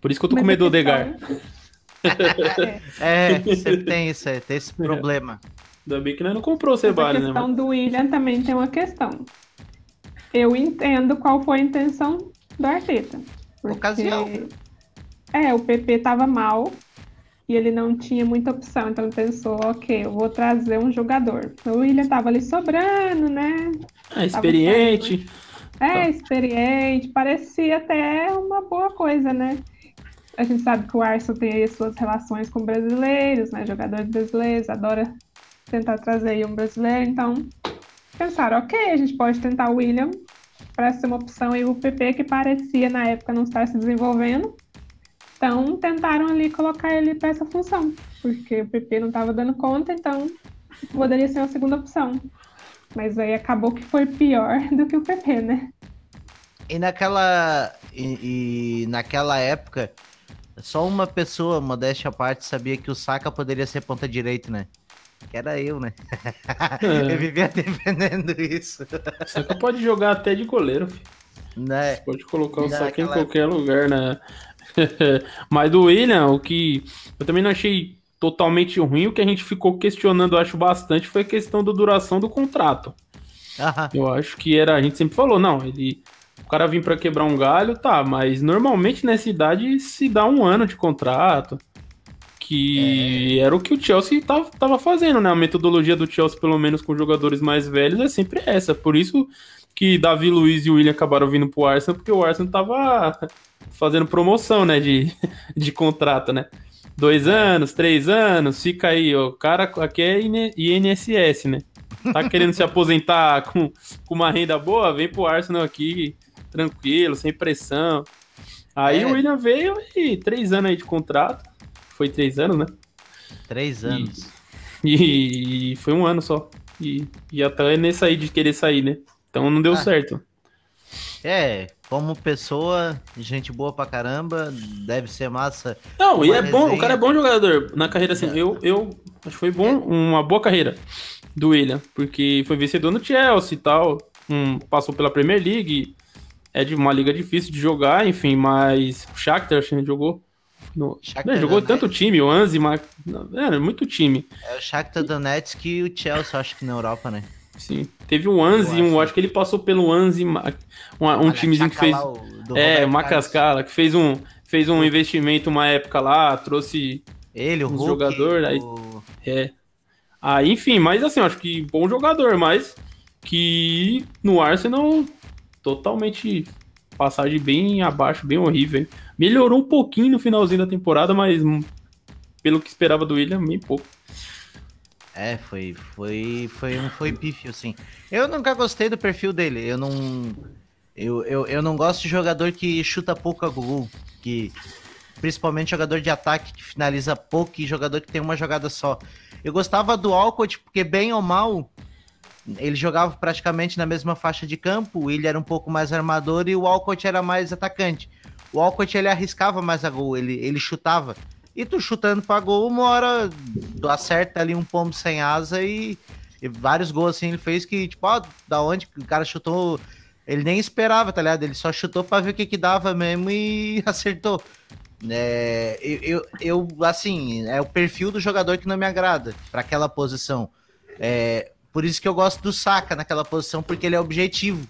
Por isso que eu tô Mas com medo a do Odegar. É, sempre tem isso, aí, tem esse problema. Ainda bem que nós não comprou o Ceballos, né? questão mano? do William também tem uma questão. Eu entendo qual foi a intenção do Arteta. porque- Ocasião. É, o PP tava mal e ele não tinha muita opção, então ele pensou, ok, eu vou trazer um jogador. O William tava ali sobrando, né? É, experiente. É, experiente, parecia até uma boa coisa, né? A gente sabe que o Arsenal tem aí suas relações com brasileiros, né? Jogadores brasileiros, adora tentar trazer aí um brasileiro, então pensaram, ok, a gente pode tentar o William para ser uma opção e o PP que parecia na época não estar se desenvolvendo. Então tentaram ali colocar ele para essa função, porque o PP não estava dando conta, então poderia ser uma segunda opção. Mas aí acabou que foi pior do que o PP, né? E naquela e, e naquela época só uma pessoa, modéstia à parte, sabia que o Saka poderia ser ponta direita, né? Que era eu, né? É. eu vivia defendendo isso. Saka pode jogar até de goleiro, filho. Né? Você pode colocar o Saka em qualquer lugar, né? Mas do William, o que eu também não achei totalmente ruim, o que a gente ficou questionando, acho bastante, foi a questão da duração do contrato. Eu acho que era, a gente sempre falou, não, ele o cara vir para quebrar um galho, tá, mas normalmente nessa idade se dá um ano de contrato. Que é. era o que o Chelsea tava, tava fazendo, né? A metodologia do Chelsea, pelo menos com jogadores mais velhos, é sempre essa. Por isso que Davi Luiz e o William acabaram vindo pro Arsenal, porque o Arsenal tava fazendo promoção, né? De, de contrato, né? Dois anos, três anos, fica aí, ó. O cara aqui é INSS, né? Tá querendo se aposentar com, com uma renda boa? Vem pro Arsenal aqui tranquilo, sem pressão. Aí é. o William veio e três anos aí de contrato. Foi três anos, né? Três anos. E, e foi um ano só. E, e até nesse aí de querer sair, né? Então não deu ah. certo. É, como pessoa, gente boa pra caramba, deve ser massa. Não, e é resenha. bom, o cara é bom jogador na carreira assim. É. Eu, eu acho que foi bom, é. uma boa carreira do William, porque foi vencedor no Chelsea e tal, um, passou pela Premier League, é de uma liga difícil de jogar, enfim, mas o Shakhtar acho que jogou. No... Shakhtar é, jogou tanto time, o Anzi, mas... é, muito time. É o Shakhtar Donetsk e o Chelsea, acho que na Europa, né? Sim. Teve um Anzi, um, acho que ele passou pelo Anzi, um, um timezinho que fez. é, uma cascala, que fez um, fez um investimento uma época lá, trouxe ele, o um Hulk, jogador. Aí, o... É. Aí, enfim, mas assim, acho que bom jogador, mas que no Arsenal totalmente passagem bem abaixo, bem horrível. Melhorou um pouquinho no finalzinho da temporada, mas hum, pelo que esperava do William, bem pouco. É, foi, foi, foi foi pífio, assim. Eu nunca gostei do perfil dele. Eu não, eu, eu, eu não gosto de jogador que chuta pouco a gol, que principalmente jogador de ataque que finaliza pouco e jogador que tem uma jogada só. Eu gostava do Alcott porque bem ou mal ele jogava praticamente na mesma faixa de campo, Willian era um pouco mais armador e o Alcott era mais atacante. O Alcott ele arriscava mais a gol, ele, ele chutava. E tu chutando pra gol, uma hora tu acerta ali um pombo sem asa e, e vários gols assim ele fez que, tipo, ó, da onde o cara chutou, ele nem esperava, tá ligado? Ele só chutou pra ver o que que dava mesmo e acertou. É, eu, eu, assim, é o perfil do jogador que não me agrada para aquela posição. É, por isso que eu gosto do Saka naquela posição, porque ele é objetivo.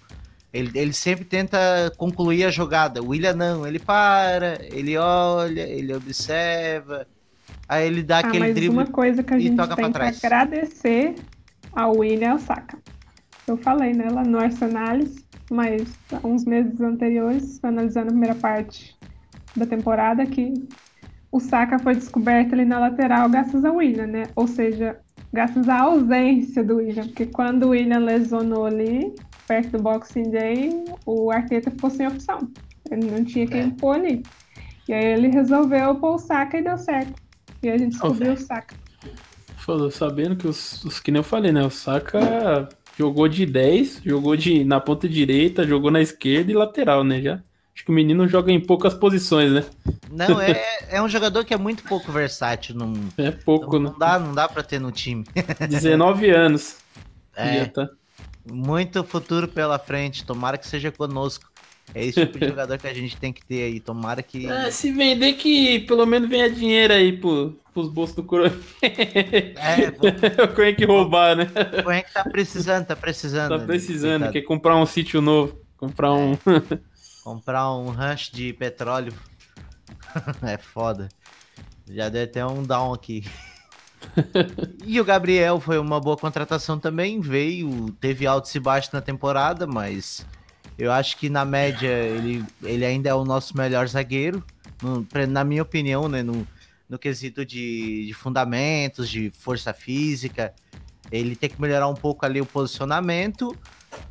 Ele, ele sempre tenta concluir a jogada. O William não, ele para, ele olha, ele observa, aí ele dá ah, aquele mas drible uma coisa que a gente tem que agradecer ao William é o Saka. Eu falei, né, lá no Arsenalis, mas há uns meses anteriores, analisando a primeira parte da temporada, que o Saka foi descoberto ali na lateral graças ao William, né? Ou seja, graças à ausência do William, porque quando o William lesionou ali, perto do Boxing Day, o Arteta ficou sem opção. Ele não tinha quem é. pôr ali. E aí ele resolveu pôr o Saka e deu certo. E a gente descobriu okay. o Saka. Falou, sabendo que os, os que nem eu falei, né? O Saka jogou de 10, jogou de na ponta direita, jogou na esquerda e lateral, né? Já. Acho que o menino joga em poucas posições, né? Não, é, é um jogador que é muito pouco versátil. Não, é pouco, não, não dá, não dá pra ter no time. 19 anos. É. Tá. Muito futuro pela frente. Tomara que seja conosco. É esse tipo de jogador que a gente tem que ter aí. Tomara que. É, se vender que pelo menos venha dinheiro aí pro, pros bolsos do Coroa. É, vou... o Coen que roubar, né? O Coen que tá precisando, tá precisando. Tá precisando, quer comprar um sítio novo. Comprar um. Comprar um rancho de petróleo é foda. Já deu até um down aqui. E o Gabriel foi uma boa contratação também, veio, teve altos e baixos na temporada, mas eu acho que na média ele, ele ainda é o nosso melhor zagueiro, no, na minha opinião, né, no, no quesito de, de fundamentos, de força física. Ele tem que melhorar um pouco ali o posicionamento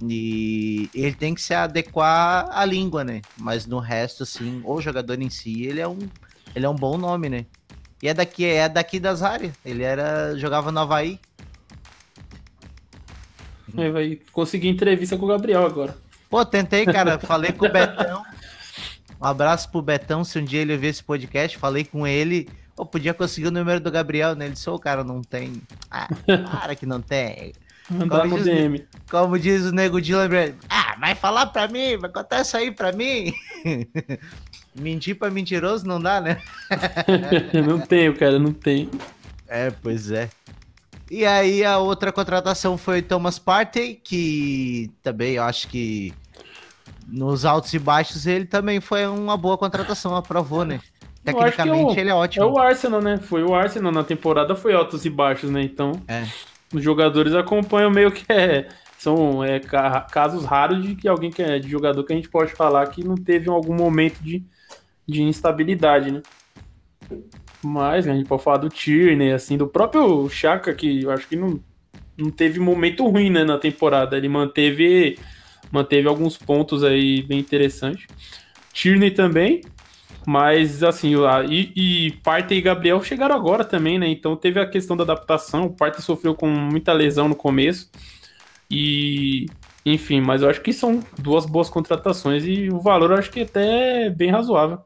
e ele tem que se adequar à língua, né? Mas no resto, assim, o jogador em si, ele é um, ele é um bom nome, né? E é daqui, é daqui das áreas. Ele era jogava no Havaí. Ele vai conseguir entrevista com o Gabriel agora. Pô, tentei, cara. Falei com o Betão. Um abraço pro Betão, se um dia ele ver esse podcast. Falei com ele. Pô, podia conseguir o número do Gabriel, né? Ele disse, o cara não tem. Ah, para que não tem. Mandar no diz, DM. Como diz o nego Dylan Ah, vai falar pra mim, vai contar isso aí pra mim. Mentir pra mentiroso não dá, né? não tenho, cara, não tem. É, pois é. E aí a outra contratação foi Thomas Partey, que também eu acho que nos altos e baixos ele também foi uma boa contratação, aprovou, né? Tecnicamente o, ele é ótimo. É o Arsenal, né? Foi o Arsenal na temporada, foi altos e baixos, né? Então, é. Os jogadores acompanham meio que é, são é, casos raros de que alguém que é de jogador que a gente pode falar que não teve algum momento de, de instabilidade, né? Mas a gente pode falar do Tierney, assim, do próprio Chaka, que eu acho que não, não teve momento ruim, né, na temporada. Ele manteve, manteve alguns pontos aí bem interessantes. Tierney também, mas assim, a, e, e Parte e Gabriel chegaram agora também, né? Então teve a questão da adaptação. O Parte sofreu com muita lesão no começo. E enfim, mas eu acho que são duas boas contratações e o valor eu acho que até é bem razoável.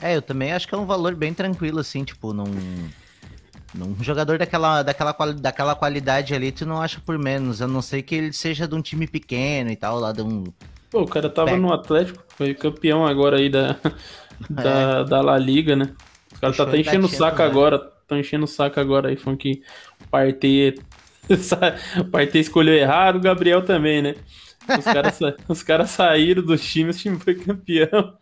É, eu também acho que é um valor bem tranquilo, assim, tipo, num, num jogador daquela, daquela, daquela qualidade ali, tu não acha por menos, a não ser que ele seja de um time pequeno e tal, lá de um... Pô, o cara tava no Atlético, foi campeão agora aí da, da, é. da La Liga, né? Os caras tá até enchendo o saco né? agora, estão enchendo o saco agora aí, falando que Partey, Partey escolheu errado, o Gabriel também, né? Os caras os cara saíram dos times, o time foi campeão.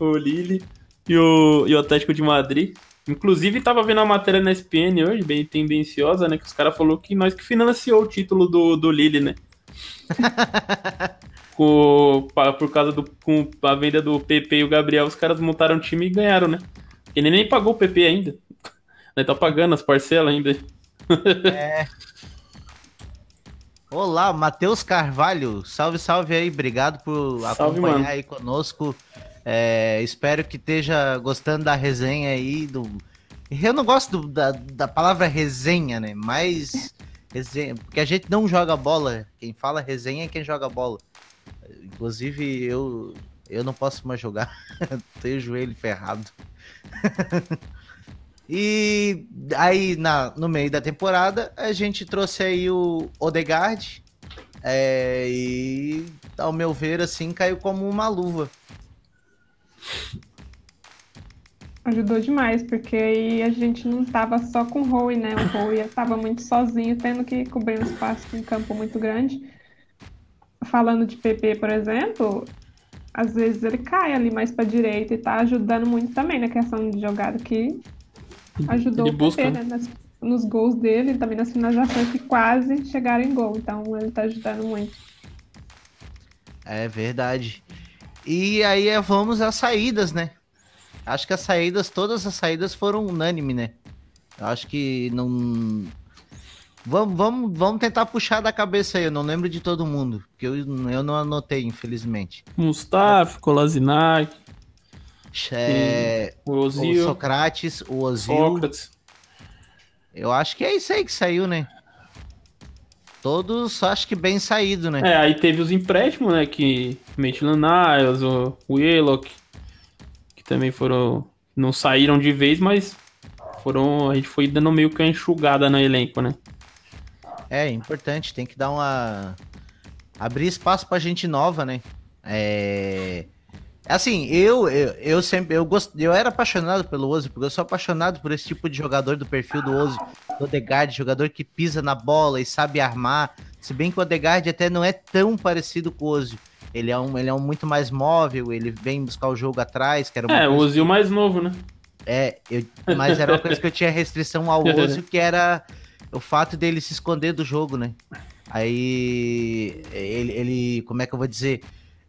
o Lille e o, e o Atlético de Madrid. Inclusive, tava vendo a matéria na SPN hoje, bem tendenciosa, né? Que os caras falaram que nós que financiou o título do, do Lille, né? Por causa do com a venda do PP e o Gabriel, os caras montaram um time e ganharam, né? Ele nem pagou o PP ainda. Ele tá pagando as parcelas ainda. É. Olá, Matheus Carvalho. Salve, salve aí. Obrigado por salve, acompanhar mano. aí conosco. É, espero que esteja gostando da resenha aí. Do... Eu não gosto do, da, da palavra resenha, né? Mas resenha, porque a gente não joga bola. Quem fala resenha é quem joga bola. Inclusive, eu, eu não posso mais jogar. Tenho o joelho ferrado. E aí, na, no meio da temporada, a gente trouxe aí o Odegaard. É, e, ao meu ver, assim, caiu como uma luva. Ajudou demais, porque aí a gente não tava só com o Roy, né? O Roy estava muito sozinho, tendo que cobrir um espaço em campo muito grande. Falando de PP, por exemplo, às vezes ele cai ali mais para direita e tá ajudando muito também na questão de jogada que ajudou ele o busca, PP, né? Nas, nos gols dele e também nas finalizações que quase chegaram em gol. Então ele tá ajudando muito. É verdade. E aí é, vamos às saídas, né? Acho que as saídas, todas as saídas foram unânime, né? Eu acho que não. Vamos, vamos, vamos tentar puxar da cabeça aí, eu não lembro de todo mundo, que eu, eu não anotei, infelizmente. Mustafa, Kolasinac. É, o, Ozil. o Socrates, o Ozil. Sócrates. Eu acho que é isso aí que saiu, né? Todos acho que bem saído, né? É, aí teve os empréstimos, né? Que Maitland Niles, o Willock, que também foram. Não saíram de vez, mas foram. A gente foi dando meio que uma enxugada no elenco, né? É, importante, tem que dar uma. abrir espaço pra gente nova, né? É Assim, eu, eu, eu sempre, eu, gost, eu era apaixonado pelo Ozzy, porque eu sou apaixonado por esse tipo de jogador do perfil do Ozzy, do Odegaard, jogador que pisa na bola e sabe armar, se bem que o Odegaard até não é tão parecido com o Ozzy. Ele é, um, ele é um muito mais móvel, ele vem buscar o jogo atrás, que era É, o Ozil que... mais novo, né? É, eu, mas era uma coisa que eu tinha restrição ao Ozil, que era o fato dele se esconder do jogo, né? Aí ele, ele como é que eu vou dizer?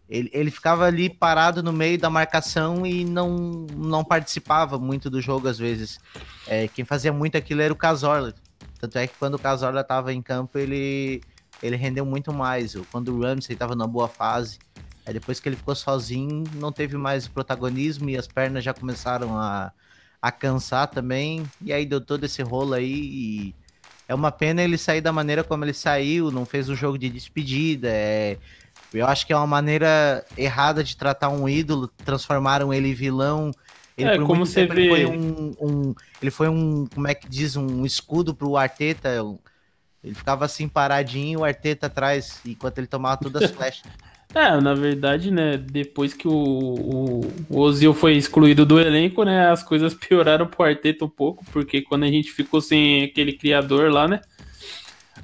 Ele, ele ficava ali parado no meio da marcação e não, não participava muito do jogo às vezes. É, quem fazia muito aquilo era o Cazorla. Tanto é que quando o Cazorla estava em campo, ele, ele rendeu muito mais. Quando o Ramsey estava numa boa fase. Aí depois que ele ficou sozinho, não teve mais protagonismo e as pernas já começaram a, a cansar também. E aí deu todo esse rolo aí e é uma pena ele sair da maneira como ele saiu, não fez um jogo de despedida. É... Eu acho que é uma maneira errada de tratar um ídolo, transformaram ele em vilão. Ele, é, como você vê... ele foi um, um, Ele foi um, como é que diz, um escudo pro Arteta. Ele ficava assim paradinho, o Arteta atrás, enquanto ele tomava todas as flechas. É, na verdade, né, depois que o, o, Ozil foi excluído do elenco, né, as coisas pioraram pro Arteta um pouco, porque quando a gente ficou sem aquele criador lá, né,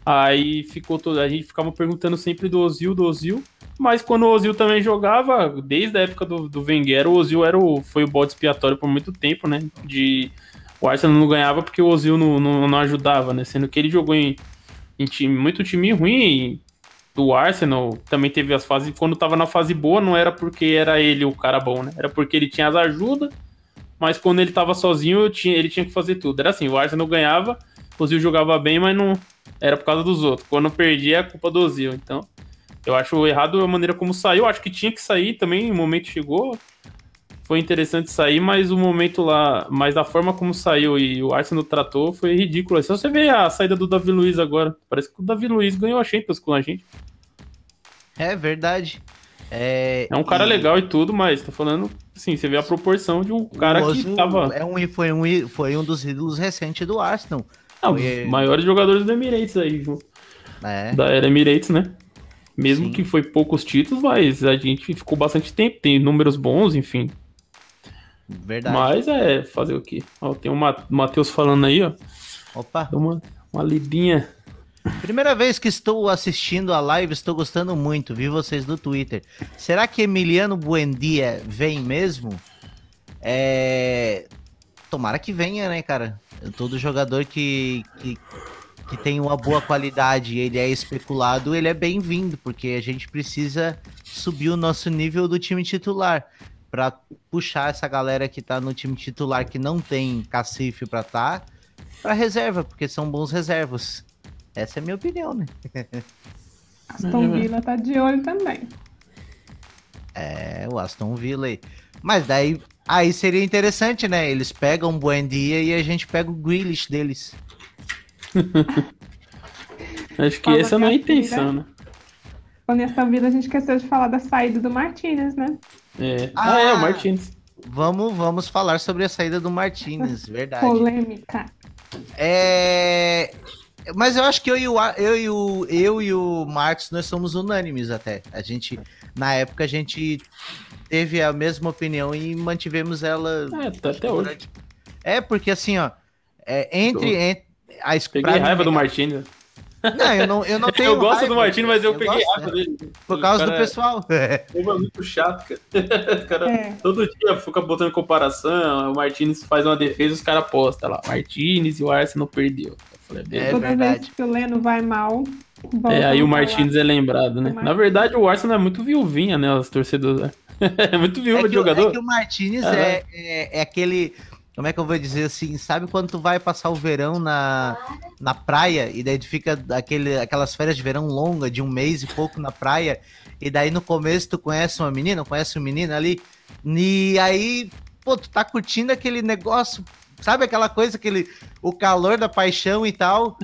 aí ficou todo, a gente ficava perguntando sempre do Ozil, do Ozil, mas quando o Ozil também jogava, desde a época do, do Wenger, o Ozil era o, foi o bode expiatório por muito tempo, né, de o Arsenal não ganhava porque o Ozil não, não, não ajudava, né, sendo que ele jogou em, em time, muito time ruim, do Arsenal também teve as fases. Quando tava na fase boa, não era porque era ele o cara bom, né? Era porque ele tinha as ajudas, mas quando ele tava sozinho, tinha, ele tinha que fazer tudo. Era assim: o Arsenal ganhava, o Ozil jogava bem, mas não era por causa dos outros. Quando perdia, é culpa do Ozil. Então, eu acho errado a maneira como saiu. Acho que tinha que sair também, o momento chegou. Foi interessante sair, mas o momento lá, mas da forma como saiu e o Arsenal tratou foi ridículo. Se você vê a saída do Davi Luiz agora, parece que o Davi Luiz ganhou a Champions com a gente. É verdade. É, é um cara e... legal e tudo, mas tô falando, assim, você vê a proporção de um cara que tava. É um, foi, um, foi um dos ídolos recentes do Arsenal. Ah, foi... os maiores jogadores do Emirates aí, é. da era Emirates, né? Mesmo Sim. que foi poucos títulos, mas a gente ficou bastante tempo, tem números bons, enfim. Verdade. Mas é fazer o quê? Ó, tem o Matheus falando aí, ó. Opa. Uma, uma lidinha Primeira vez que estou assistindo a live, estou gostando muito. Vi vocês no Twitter. Será que Emiliano Buendia vem mesmo? É... Tomara que venha, né, cara? Todo jogador que, que, que tem uma boa qualidade ele é especulado, ele é bem-vindo, porque a gente precisa subir o nosso nível do time titular para puxar essa galera que tá no time titular que não tem cacife para tá para reserva, porque são bons reservas. Essa é a minha opinião, né? Aston Villa tá de olho também. É, o Aston Villa aí. Mas daí, aí seria interessante, né? Eles pegam um bom dia e a gente pega o Grealish deles. Acho que essa não é a intenção, né? Quando Aston Villa a gente esqueceu de falar da saída do Martinez, né? É. Ah, ah é, o Martinez. Vamos, vamos falar sobre a saída do Martinez, verdade. Polêmica. É, mas eu acho que eu e o, eu e o, eu e o Marcos, nós somos unânimes até. A gente, na época, a gente teve a mesma opinião e mantivemos ela. É, tá até hoje. É, porque assim, ó, é, entre, entre a Peguei raiva do Martins. Não, eu não, eu não tenho. eu gosto raiva, do Martins, mas eu, eu peguei gosto, raiva né? dele. Por causa do pessoal. É. é muito chato, cara. cara é. Todo dia fica botando comparação. O Martins faz uma defesa, os caras postam lá. Martins e o Arsenal perdeu. Falei, é Toda verdade. vez que o Leno vai mal. É, aí o Martins é lembrado, né? Na verdade, o Arsenal é muito viuvinha, né? Os torcedores. é muito viúva é de jogador. É que o Martins é, é, é, aquele. Como é que eu vou dizer assim? Sabe quando tu vai passar o verão na, na praia e daí tu fica aquele, aquelas férias de verão longa, de um mês e pouco na praia, e daí no começo tu conhece uma menina, conhece um menino ali, e aí, pô, tu tá curtindo aquele negócio, Sabe aquela coisa, aquele o calor da paixão e tal.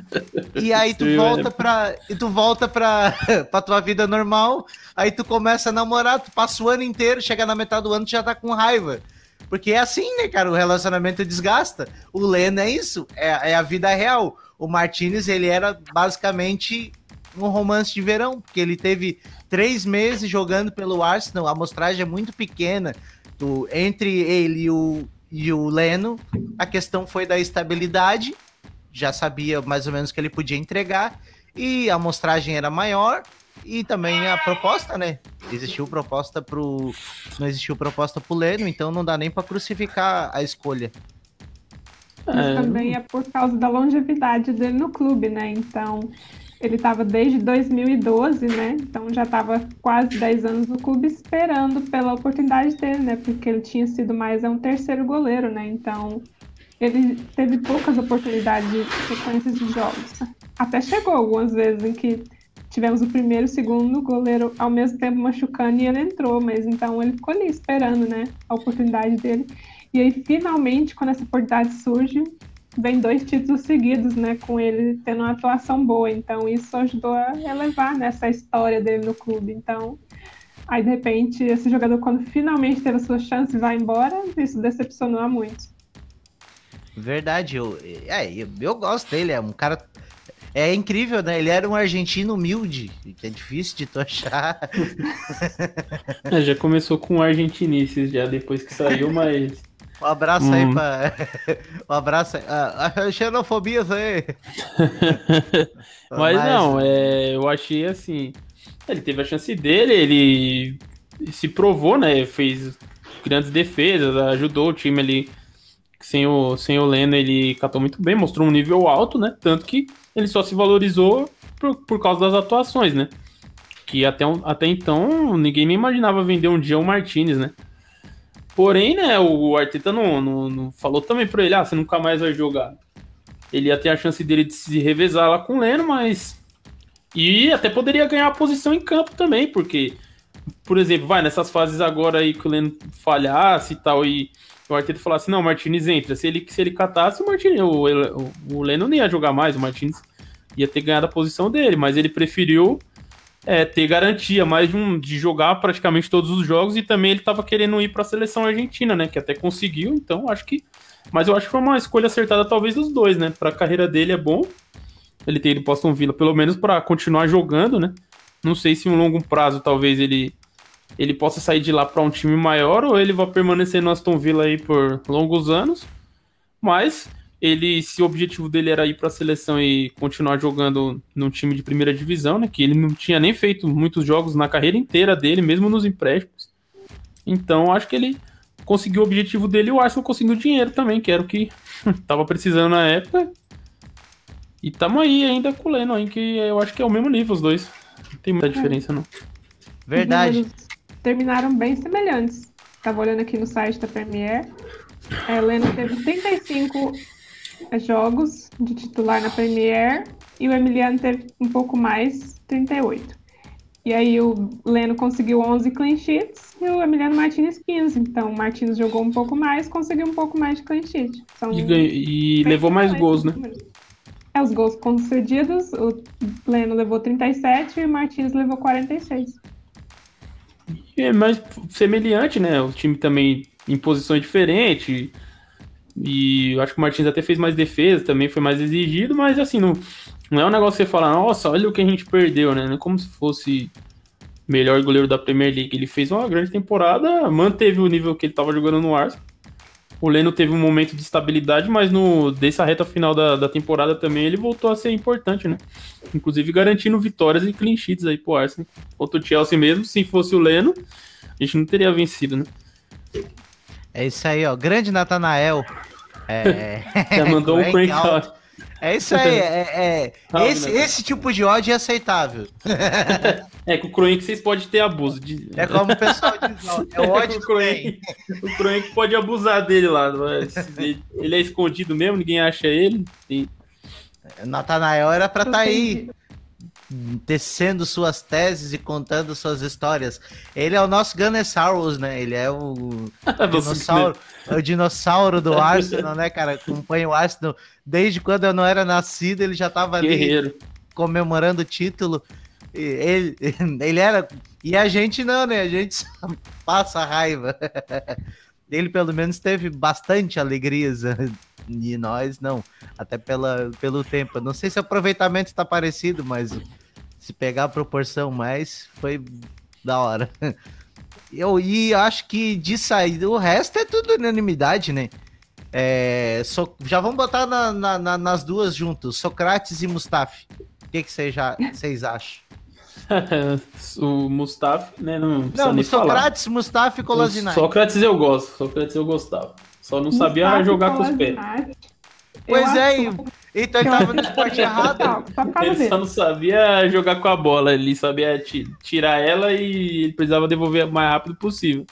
E aí tu Sim, volta pra. E tu volta pra, pra tua vida normal. Aí tu começa a namorar, tu passa o ano inteiro, chega na metade do ano, tu já tá com raiva. Porque é assim, né, cara? O relacionamento desgasta. O Leno é isso, é, é a vida real. O Martinez, ele era basicamente um romance de verão, porque ele teve três meses jogando pelo Arsenal, a amostragem é muito pequena. Tu, entre ele e o, e o Leno, a questão foi da estabilidade, já sabia mais ou menos que ele podia entregar, e a amostragem era maior, E também a proposta, né? Existiu proposta pro. Não existiu proposta pro Leno, então não dá nem para crucificar a escolha. Mas é... também é por causa da longevidade dele no clube, né? Então, ele estava desde 2012, né? Então já estava quase 10 anos no clube esperando pela oportunidade dele, né? Porque ele tinha sido mais um terceiro goleiro, né? Então ele teve poucas oportunidades de sequências de jogos. Até chegou algumas vezes em que tivemos o primeiro e o segundo goleiro ao mesmo tempo machucando e ele entrou, mas então ele ficou ali esperando, né? A oportunidade dele. E aí, finalmente, quando essa oportunidade surge, vem dois títulos seguidos, né, com ele tendo uma atuação boa. Então isso ajudou a elevar nessa né, história dele no clube. Então, aí de repente esse jogador quando finalmente teve a sua chance vai embora, isso decepcionou a muitos. Verdade, eu, é, eu, eu gosto dele, é um cara é incrível, né? Ele era um argentino humilde, que é difícil de tu achar. É, já começou com argentinices já depois que saiu, mas um abraço hum. aí pra. Um abraço aí. Ah, ah xenofobia aí. Mas, Mas, não, é, eu achei assim. Ele teve a chance dele, ele se provou, né? Fez grandes defesas, ajudou o time ali. Sem o, sem o Leno, ele catou muito bem, mostrou um nível alto, né? Tanto que ele só se valorizou por, por causa das atuações, né? Que até, até então ninguém nem imaginava vender um dia o Martinez, né? Porém, né, o Arteta não, não, não, falou também pra ele, ah, você nunca mais vai jogar. Ele ia ter a chance dele de se revezar lá com o Leno, mas. E até poderia ganhar a posição em campo também, porque, por exemplo, vai nessas fases agora aí que o Leno falhasse e tal, e o Arteta falasse, não, o Martinez entra. Se ele, se ele catasse, o, Martinez, o, o, o Leno não ia jogar mais, o Martinez ia ter ganhado a posição dele, mas ele preferiu é, ter garantia mais de, um, de jogar praticamente todos os jogos e também ele estava querendo ir para a seleção argentina, né? Que até conseguiu, então acho que. Mas eu acho que foi uma escolha acertada, talvez, dos dois, né? Para a carreira dele é bom ele ter ido para Aston Villa, pelo menos para continuar jogando, né? Não sei se em um longo prazo talvez ele ele possa sair de lá para um time maior ou ele vai permanecer no Aston Villa aí por longos anos. Mas ele, se o objetivo dele era ir para a seleção e continuar jogando num time de primeira divisão, né, que ele não tinha nem feito muitos jogos na carreira inteira dele, mesmo nos empréstimos. Então, acho que ele conseguiu o objetivo dele e o Arsenal conseguiu dinheiro também, que era o que tava precisando na época. E tamo aí ainda com o Leno, aí, que eu acho que é o mesmo nível os dois. Não tem muita diferença, não. Verdade. terminaram bem semelhantes. Tava olhando aqui no site da Premier. A Helena teve 35 jogos de titular na Premier e o Emiliano teve um pouco mais, 38. E aí o Leno conseguiu 11 clean sheets e o Emiliano Martinez 15. Então o Martinez jogou um pouco mais, conseguiu um pouco mais de clean sheet. São e, e levou mais gols, né? É, os gols concedidos, o Leno levou 37 e o Martinez levou 46. É mais semelhante, né? O time também em posições diferentes e eu acho que o Martins até fez mais defesa, também foi mais exigido, mas assim, não, não é um negócio que você fala, nossa, olha o que a gente perdeu, né? Não é como se fosse melhor goleiro da Premier League. Ele fez uma grande temporada, manteve o nível que ele estava jogando no Arsenal. O Leno teve um momento de estabilidade, mas no dessa reta final da, da temporada também ele voltou a ser importante, né? Inclusive garantindo vitórias e clean sheets aí pro Arsenal. Contra o Chelsea mesmo, se fosse o Leno, a gente não teria vencido, né? É isso aí, ó. Grande Natanael. É... Já mandou um prank out. É isso aí, é, é esse, esse tipo de ódio é aceitável. É, com o Kroenk vocês podem ter abuso. De... É como o pessoal diz, ó, é o ódio o Kroenk, o Kroenk pode abusar dele lá. Ele é escondido mesmo, ninguém acha ele. E... Natanael era pra estar tá aí tecendo suas teses e contando suas histórias. Ele é o nosso Gunnosaurus, né? Ele é o, dinossauro, é o dinossauro do Arsenal, né, cara? Acompanha o Arsenal desde quando eu não era nascido, ele já tava ali Guerreiro. comemorando o título. Ele, ele era. E a gente não, né? A gente passa raiva. Ele pelo menos teve bastante alegrias e nós não, até pela, pelo tempo. Não sei se o aproveitamento está parecido, mas se pegar a proporção mais, foi da hora. Eu, e acho que de sair, o resto é tudo unanimidade, né? É, so, já vamos botar na, na, na, nas duas juntos, Socrates e Mustafi. O que vocês acham? o Mustafi, né? Não, precisa Não, nem Socrates, Mustafa e falar. Kolasinac. Sócrates eu gosto, Sócrates eu gostava. Só não sabia Mustafa jogar com os pés. Pois Eu é, acho- e- então ele tava no esporte errado. Ele só não sabia jogar com a bola, ele sabia ti- tirar ela e ele precisava devolver o mais rápido possível.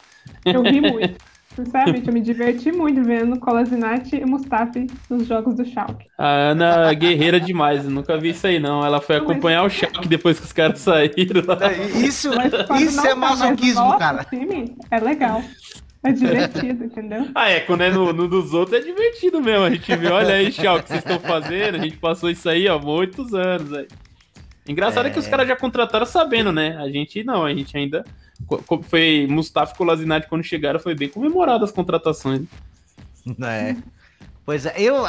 Eu ri muito. Sinceramente, eu me diverti muito vendo Kolasinac e Mustafi nos jogos do Schalke. A Ana guerreira demais, eu nunca vi isso aí não. Ela foi Não, mas- acompanhar o Schalke depois que os caras saíram lá. Isso, quando isso não é tá masoquismo, cara. time, é legal. É divertido, entendeu? Ah, é, quando é no, no dos outros é divertido mesmo. A gente vê, olha aí, Schalke, o que vocês estão fazendo. A gente passou isso aí, ó, há muitos anos aí. Engraçado é. que os caras já contrataram sabendo, né? A gente não, a gente ainda. Foi Mustafa e Kolasinac quando chegaram, foi bem comemorado as contratações. É. Pois é, eu.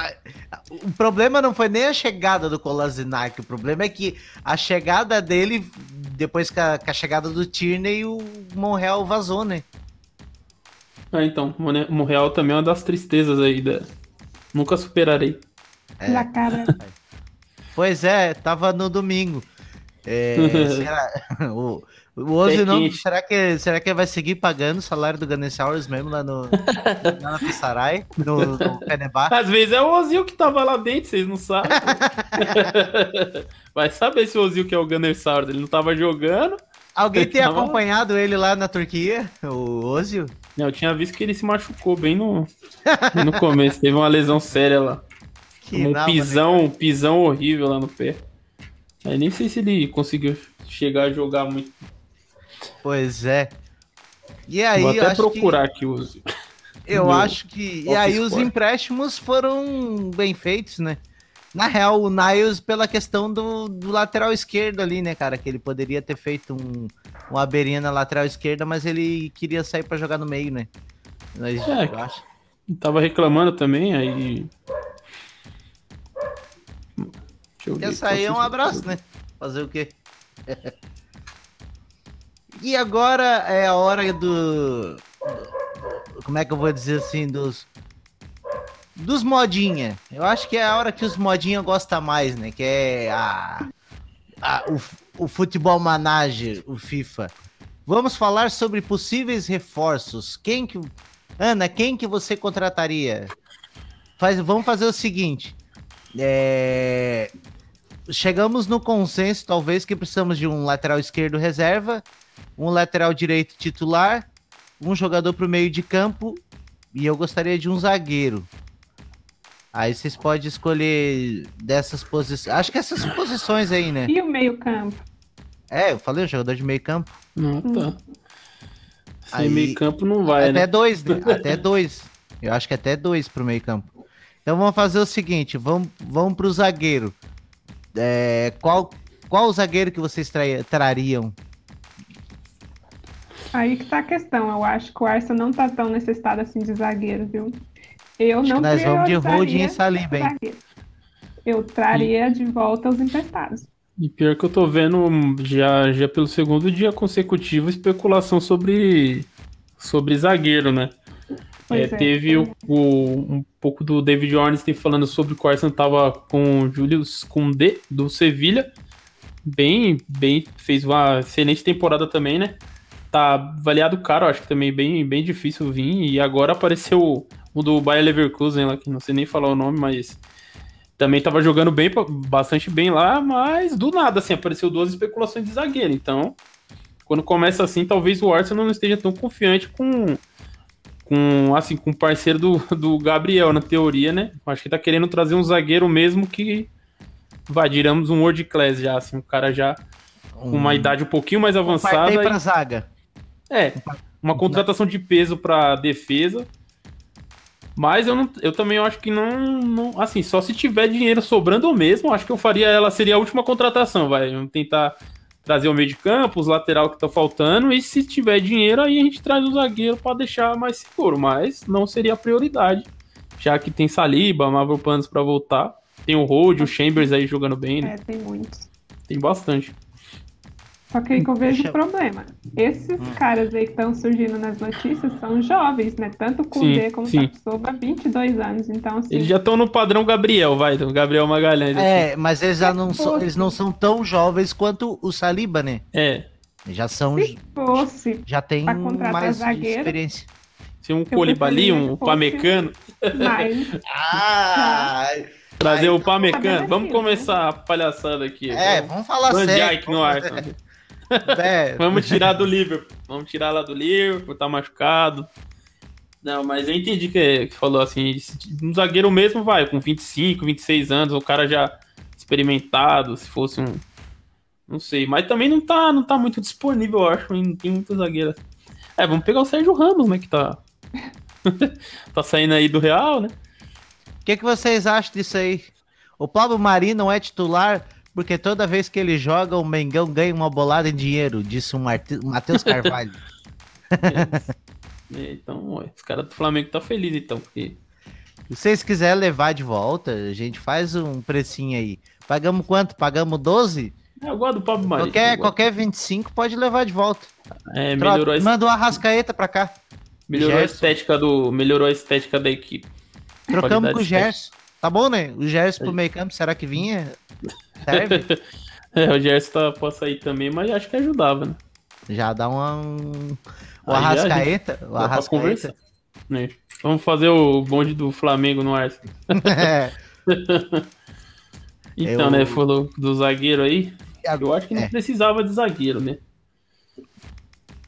O problema não foi nem a chegada do Kolasinac, o problema é que a chegada dele, depois com a, com a chegada do Tierney, o Monreal vazou, né? Ah, então, Monreal também é uma das tristezas aí. Da... Nunca superarei. É. Na cara. Pois é, tava no domingo. É, será, o, o Ozzy não, será que será que vai seguir pagando o salário do Gunnisauers mesmo lá no lá na Pissarai, no, no? Às vezes é o Ozil que tava lá dentro, vocês não sabem. Vai saber se o Ozil que é o Gunner Sauer, ele não tava jogando. Alguém tem Tava- acompanhado ele lá na Turquia, o Ozzy? Eu tinha visto que ele se machucou bem no, no começo, teve uma lesão séria lá. Que um nada, pisão, um pisão horrível lá no pé. Aí nem sei se ele conseguiu chegar a jogar muito. né? Pois é. E aí, Vou eu até procurar aqui que, eu Meu acho que. E aí os empréstimos foram bem feitos, né? Na real, o Niles pela questão do, do lateral esquerdo ali, né, cara? Que ele poderia ter feito um, uma beirinha na lateral esquerda, mas ele queria sair pra jogar no meio, né? Mas, É, eu acho. Tava reclamando também, aí. Essa aí é um abraço, né? Fazer o quê? e agora é a hora do- Como é que eu vou dizer assim? Dos. Dos modinha. Eu acho que é a hora que os modinha gostam mais, né? Que é a. a- o, o futebol manager, o FIFA. Vamos falar sobre possíveis reforços. Quem que. Ana, quem que você contrataria? Faz, vamos fazer o seguinte. É, chegamos no consenso, talvez, que precisamos de um lateral esquerdo reserva, um lateral direito titular, um jogador para o meio de campo e eu gostaria de um zagueiro. Aí vocês podem escolher dessas posições. Acho que essas posições aí, né? E o meio-campo? É, eu falei, o jogador de meio campo. Não, tá. Sem Aí- meio campo não vai, até né? dois, né? Até dois. Eu acho que até dois pro meio campo. Então vamos fazer o seguinte, vamos, vamos pro zagueiro. É, qual, qual zagueiro que vocês tra- trariam? Aí que tá a questão. Eu acho que o Arsenal não tá tão necessitado assim de zagueiro, viu? Eu Acho não que nós vamos de Holding Saliba, hein? zagueiro. Eu traria de volta os emprestados. E pior que eu tô vendo já, já pelo segundo dia consecutivo especulação sobre, sobre zagueiro, né? É, é. teve o, o- um pouco do David Ornstein falando sobre o Arsenal tava com o Julius Koundé, do Sevilha. Bem, bem, fez uma excelente temporada também, né? Tá avaliado caro, acho que também bem, bem difícil vir. E agora apareceu o do Bayer Leverkusen lá, que não sei nem falar o nome, mas também tava jogando bem, bastante bem lá, mas do nada, assim, apareceu duas especulações de zagueiro. Então, quando começa assim, talvez o Arsenal não esteja tão confiante com com assim com o parceiro do, do Gabriel na teoria, né? Acho que tá querendo trazer um zagueiro mesmo que vai, digamos, um world class já, assim, um cara já com uma idade um pouquinho mais avançada. Partei e- pra zaga. é, uma contratação de peso para defesa. Mas eu, não, eu também acho que não, não. Assim, só se tiver dinheiro sobrando mesmo, acho que eu faria ela. Seria a última contratação, vai. Vamos tentar trazer o meio de campo, os lateral que tá faltando. E se tiver dinheiro, aí a gente traz o zagueiro para deixar mais seguro. Mas não seria a prioridade. Já que tem Saliba, Mavropanos para voltar. Tem o Hold, o Chambers aí jogando bem, né? É, tem muitos. Tem bastante. Só que aí que eu vejo o problema. Esses Hum. caras aí que estão surgindo nas notícias são jovens, né? Tanto o Kudê como o sim. Tapsoba, 22 anos. Então, assim, Eles já estão no padrão Gabriel, vai, do Gabriel Magalhães. assim. É, mas eles já não são, fosse. eles não são tão jovens quanto o Saliba, né? É. Já são, se fosse já tem mais zagueiro, experiência. Se um Colibali, um Pamecano. mais, Ah, Trazer Aí, o Pamecano. Tá Vamos começar a palhaçada aqui. é, Vamos- vamos falar Van sério. Dijk no Arsenal. É, Vamos tirar do Liverpool. Vamos tirar lá do Liverpool, tá machucado. Não, mas eu entendi que, que falou assim, um zagueiro mesmo vai, com 25, 26 anos, o cara já experimentado, se fosse um. Não sei, mas também não tá, não tá muito disponível, eu acho, não tem muito zagueiro. É, vamos pegar o Sérgio Ramos, né, que tá. tá saindo aí do Real, né? O que, que vocês acham disso aí? O Pablo Mari não é titular porque toda vez que ele joga, o Mengão ganha uma bolada em dinheiro, disse o Matheus Carvalho. É, então, os caras do Flamengo tá feliz então, porque. Se vocês quiserem levar de volta, a gente faz um precinho aí. Pagamos quanto? Pagamos 12? É, eu gosto do Pablo Mari. Qualquer, qualquer 25 pode levar de volta. É, Troca- melhorou, a, Manda o Arrascaeta pra cá. melhorou a estética do. Melhorou a estética da equipe. Trocamos com o. Gerson. Tá bom, né? O Gerson pro meio campo, será que vinha? Serve? É, o Gerson tá pra sair também, mas acho que ajudava, né? Já dá uma, um... O Arrascaeta. O. Arrascaeta. né? Vamos fazer o bonde do Flamengo no Arsenal. É. Então, Eu- né, falou do zagueiro aí. Eu acho que não É. precisava de zagueiro, né?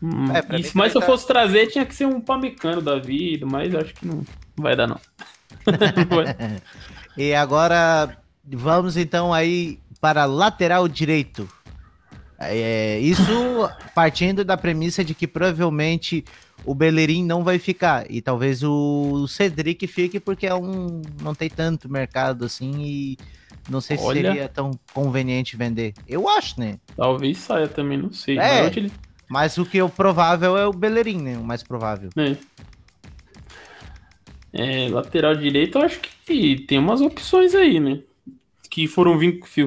Hum, É, isso, mas se eu tá- fosse trazer, tinha que ser um pamecano da vida, mas acho que não vai dar, não. E agora vamos então aí para lateral direito. É, isso partindo da premissa de que provavelmente o Bellerin não vai ficar e talvez o Cedric fique porque é um não tem tanto mercado assim e não sei se Olha. seria tão conveniente vender. Eu acho, né? Talvez saia também, não sei. É. Mas ele- Mas o que é o provável é o Bellerin, né? O mais provável. É. É, lateral direito, eu acho que tem umas opções aí, né? Que foram,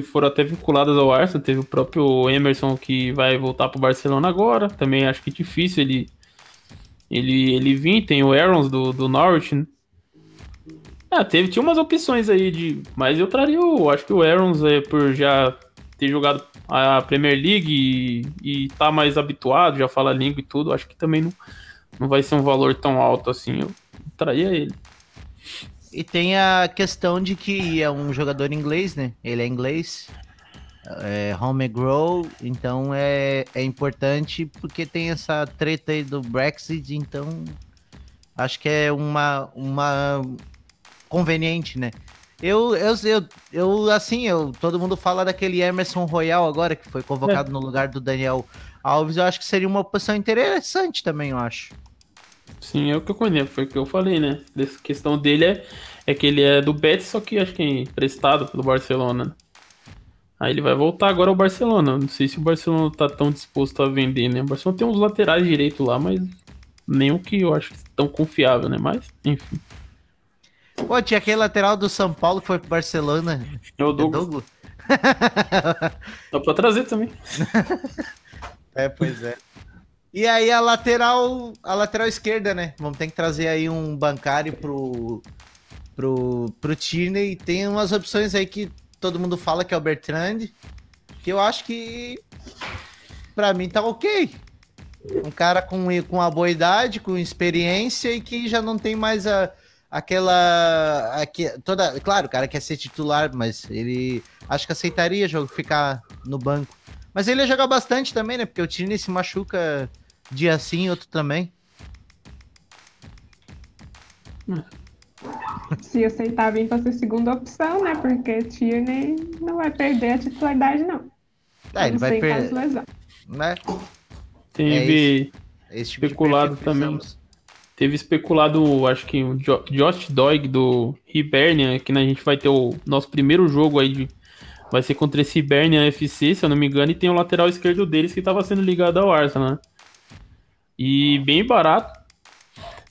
foram até vinculadas ao Arsenal. Teve o próprio Emerson que vai voltar pro Barcelona agora. Também acho que é difícil ele ele, ele vir. Tem o Aarons do, do Norwich, né? Ah, teve, tinha umas opções aí de. Mas eu traria o. Acho que o Aarons é por já ter jogado a Premier League e, e tá mais habituado, já fala a língua e tudo. Acho que também não, não vai ser um valor tão alto assim. Eu traria ele. E tem a questão de que é um jogador inglês, né? Ele é inglês, é home grow, então é, é importante porque tem essa treta aí do Brexit, então acho que é uma, uma conveniente, né? Eu, eu, eu, eu, assim, eu, todo mundo fala daquele Emerson Royal agora, que foi convocado no lugar do Daniel Alves, eu acho que seria uma opção interessante também, eu acho. Sim, é o que eu conheço, foi o que eu falei, né? Essa questão dele é, é que ele é do Betis, só que acho que é emprestado pelo Barcelona. né? Aí ele vai voltar agora ao Barcelona. Não sei se o Barcelona tá tão disposto a vender, né? O Barcelona tem uns laterais direito lá, mas nenhum que eu acho tão confiável, né? Mas, enfim. Pô, tinha aquele lateral do São Paulo que foi pro Barcelona. É o Douglas. Douglas? Dá pra trazer também. É, pois é. E aí a lateral, a lateral esquerda, né? Vamos ter que trazer aí um bancário pro pro pro Tierney. Tem umas opções aí que todo mundo fala que é o Bertrand, que eu acho que pra mim tá OK. Um cara com com uma boa idade, com experiência e que já não tem mais a aquela aqui, toda, claro, o cara quer ser titular, mas ele acho que aceitaria jogo ficar no banco. Mas ele ia jogar bastante também, né? Porque o Tierney se machuca dia sim, outro também. se aceitar vir para ser segunda opção, né? Porque Tierney não vai perder a titularidade, não. É, ele Não vai perder, né? Teve. Esse tipo Especulado também. Teve especulado, acho que o Jo- Josh Doig do Hibernian, que né, a gente vai ter o nosso primeiro jogo aí, de- vai ser contra esse Hibernian FC, se eu não me engano, e tem o lateral esquerdo deles que estava sendo ligado ao Arsenal, né? E bem barato.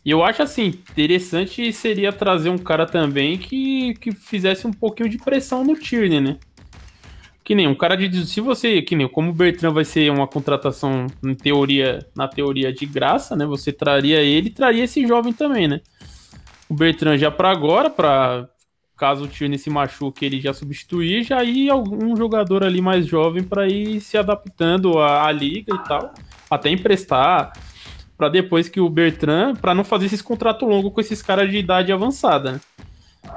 E eu acho assim, interessante seria trazer um cara também que, que fizesse um pouquinho de pressão no Tierney, né? que nem um cara de. Se você. Que nem como o Bertrand vai ser uma contratação, em teoria, na teoria de graça, né? Você traria ele e traria esse jovem também, né? O Bertrand já para agora, para caso o Tierney se machuque, ele já substituir, já ir algum jogador ali mais jovem para ir se adaptando à, à, liga e tal, até emprestar para depois que o Bertrand, para não fazer esses contratos longos com esses caras de idade avançada, né?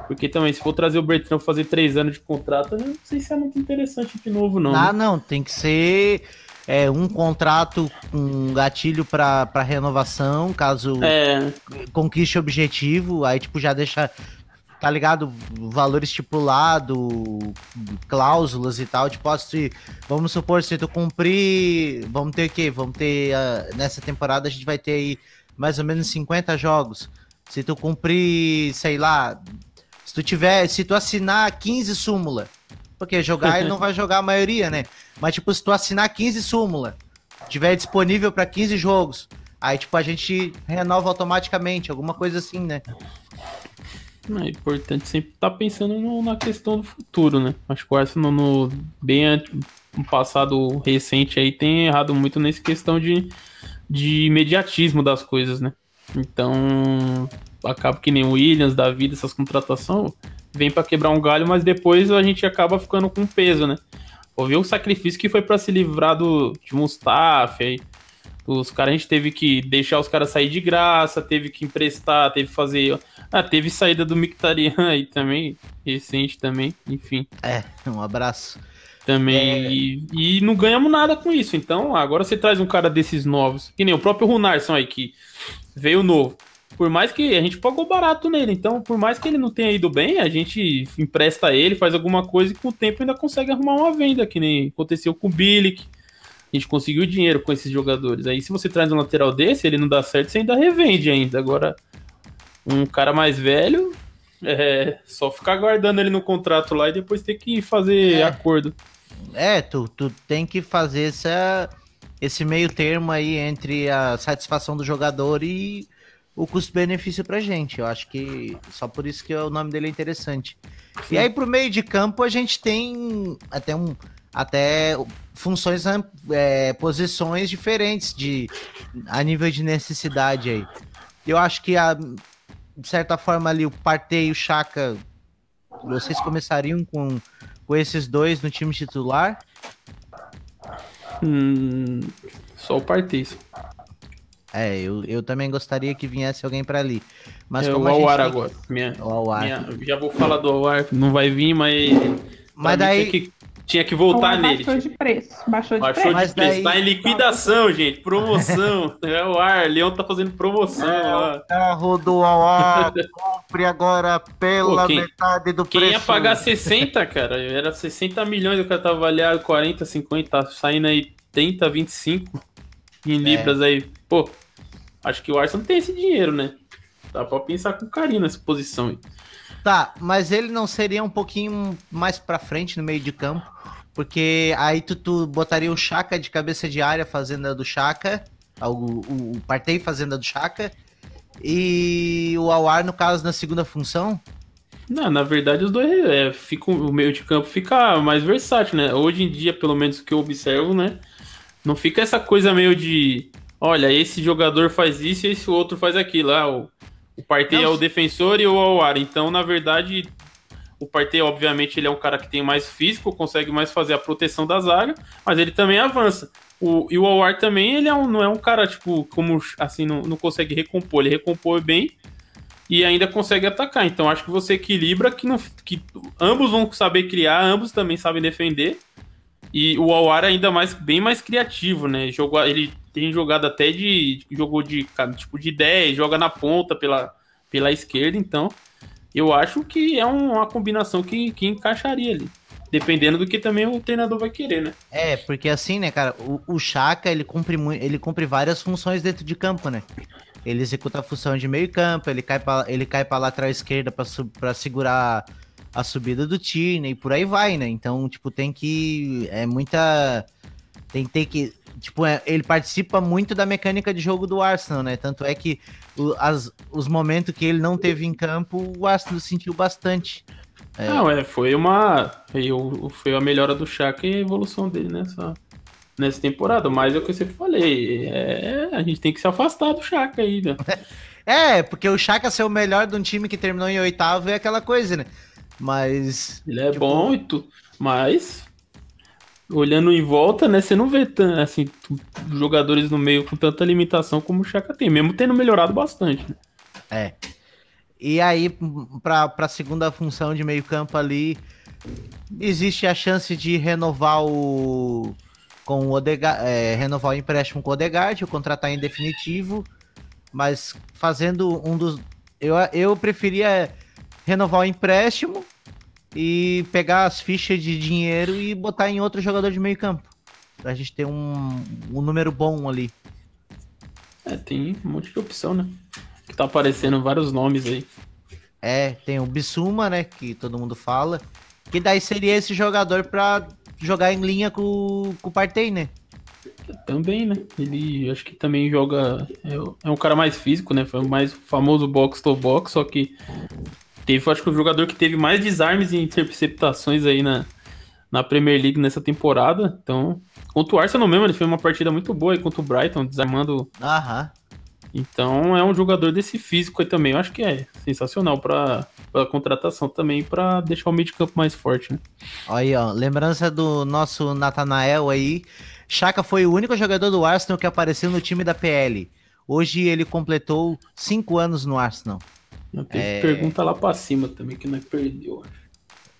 Porque também, se for trazer o Bertrand fazer três anos de contrato, eu não sei se é muito interessante de novo, não. Ah, né? não, tem que ser é, um contrato com um gatilho para renovação, caso é. conquiste o objetivo, aí tipo já deixa tá ligado? Valor estipulado, cláusulas e tal. Tipo, se, vamos supor, se tu cumprir, vamos ter o quê? Vamos ter, uh, nessa temporada a gente vai ter aí mais ou menos 50 jogos. Se tu cumprir, sei lá, se tu tiver, se tu assinar 15 súmula, porque jogar ele não vai jogar a maioria, né? Mas tipo, se tu assinar 15 súmula, tiver disponível para 15 jogos, aí tipo a gente renova automaticamente, alguma coisa assim, né? É importante sempre estar tá pensando no, na questão do futuro, né? Acho que o Arsenal no bem no passado recente aí tem errado muito nessa questão de, de imediatismo das coisas, né? Então, acaba que nem o Williams da vida, essas contratações, vem para quebrar um galho, mas depois a gente acaba ficando com peso, né? Ver o sacrifício que foi para se livrar do, de Mustafa, aí, os caras a gente teve que deixar os caras sair de graça, teve que emprestar, teve que fazer. Ah, teve saída do Mictarian aí também, recente também, enfim. É, um abraço. Também. É... E, e, não ganhamos nada com isso. Então, agora você traz um cara desses novos, que nem o próprio Runarson aí, que veio novo por mais que a gente pagou barato nele, então por mais que ele não tenha ido bem, a gente empresta ele, faz alguma coisa e com o tempo ainda consegue arrumar uma venda, que nem aconteceu com o Bilic. A gente conseguiu dinheiro com esses jogadores. Aí se você traz um lateral desse, ele não dá certo, você ainda revende ainda. Agora, um cara mais velho, é só ficar guardando ele no contrato lá e depois ter que fazer é. acordo. É, tu, tu tem que fazer essa, esse meio termo aí entre a satisfação do jogador e o custo-benefício pra gente. Eu acho que só por isso que o nome dele é interessante. Sim. E aí pro meio de campo a gente tem até um até funções é, posições diferentes de a nível de necessidade aí. Eu acho que a de certa forma ali o Partey e o Chaka vocês começariam com, com esses dois no time titular? Hum, só o Partey. É, eu, eu também gostaria que viesse alguém para ali. Mas é, como o Awar agora. Minha, o Awar. Já vou falar do Awar, não vai vir, mas. Mas daí. Que, tinha que voltar nele. Baixou de preço. Baixou de baixou preço. Mas de preço. Daí... Tá em liquidação, gente. Promoção. é o Ar. Leão tá fazendo promoção. É, lá. o carro do Awar. Compre agora pela Pô, quem, metade do quem preço. Quem ia pagar 60, cara? Era 60 milhões. O cara tava avaliado 40, 50. Tá saindo aí 30, 25 em é. libras aí. Pô, acho que o Arsenal tem esse dinheiro, né? Dá pra pensar com carinho nessa posição aí. Tá, mas ele não seria um pouquinho mais pra frente no meio de campo? Porque aí tu, tu botaria o Chaka de cabeça de área fazendo a do Chaka, o, o, o Partey fazendo a do Chaka, e o Awar, no caso, na segunda função? Não, na verdade os dois é, fica, o meio de campo fica mais versátil, né? Hoje em dia, pelo menos o que eu observo, né? Não fica essa coisa meio de olha, esse jogador faz isso e esse outro faz aquilo. Ah, o, o Partey é o defensor e o Awar. Então, na verdade, o Partey, obviamente, ele é um cara que tem mais físico, consegue mais fazer a proteção da zaga, mas ele também avança. O, e o Awar também, ele é um, não é um cara, tipo, como assim, não, não consegue recompor. Ele recompõe bem e ainda consegue atacar. Então, acho que você equilibra que, não, que ambos vão saber criar, ambos também sabem defender. E o Awar é ainda mais bem mais criativo, né? Jogou, ele tem jogado até de. jogou de tipo de 10, joga na ponta pela, pela esquerda, então eu acho que é uma combinação que, que encaixaria ali. Dependendo do que também o treinador vai querer, né? É, porque assim, né, cara, o, Chaka, ele cumpre, ele cumpre várias funções dentro de campo, né? Ele executa a função de meio campo, ele cai para ele cai para lateral esquerda para segurar a subida do Tierney e por aí vai, né? Então, tipo, tem que. É muita. Tem que ter que. Tipo, é, ele participa muito da mecânica de jogo do Arsenal, né? Tanto é que o, as, os momentos que ele não teve em campo, o Arsenal sentiu bastante. É. Não, é, foi uma. Foi a melhora do Chaka e a evolução dele nessa, nessa temporada. Mas é o que eu sempre falei. É, a gente tem que se afastar do Chaka né? É, porque o Chaka ser o melhor de um time que terminou em oitavo é aquela coisa, né? Mas. Ele é tipo... bom e tudo. Mas. Olhando em volta, né? Você não vê assim, jogadores no meio com tanta limitação como o Chaka tem, mesmo tendo melhorado bastante. Né? É. E aí, para a segunda função de meio-campo ali, existe a chance de renovar o. Com o Odegaard, é, renovar o empréstimo com o Odegaard, o contratar em definitivo, mas fazendo um dos. Eu, eu preferia renovar o empréstimo e pegar as fichas de dinheiro e botar em outro jogador de meio-campo. Pra gente ter um, um número bom ali. É, tem um monte de opção, né? Que tá aparecendo vários nomes aí. É, tem o Bissuma, né? Que todo mundo fala. Que daí seria esse jogador pra jogar em linha com, com o Partey, né? Também, né? Ele acho que também joga. É, é um cara mais físico, né? Foi o mais famoso box to box, só que teve, acho que o jogador que teve mais desarmes e interceptações aí na, na Premier League nessa temporada. Então, contra o Arsenal mesmo, ele fez uma partida muito boa aí contra o Brighton, desarmando Aham. Então é um jogador desse físico aí também. Eu acho que é sensacional para a contratação também, para deixar o meio de campo mais forte, né? Aí, ó, lembrança do nosso Natanael aí. Chaka foi o único jogador do Arsenal que apareceu no time da PL. Hoje ele completou cinco anos no Arsenal. Tem é... pergunta lá para cima também, que é perdeu.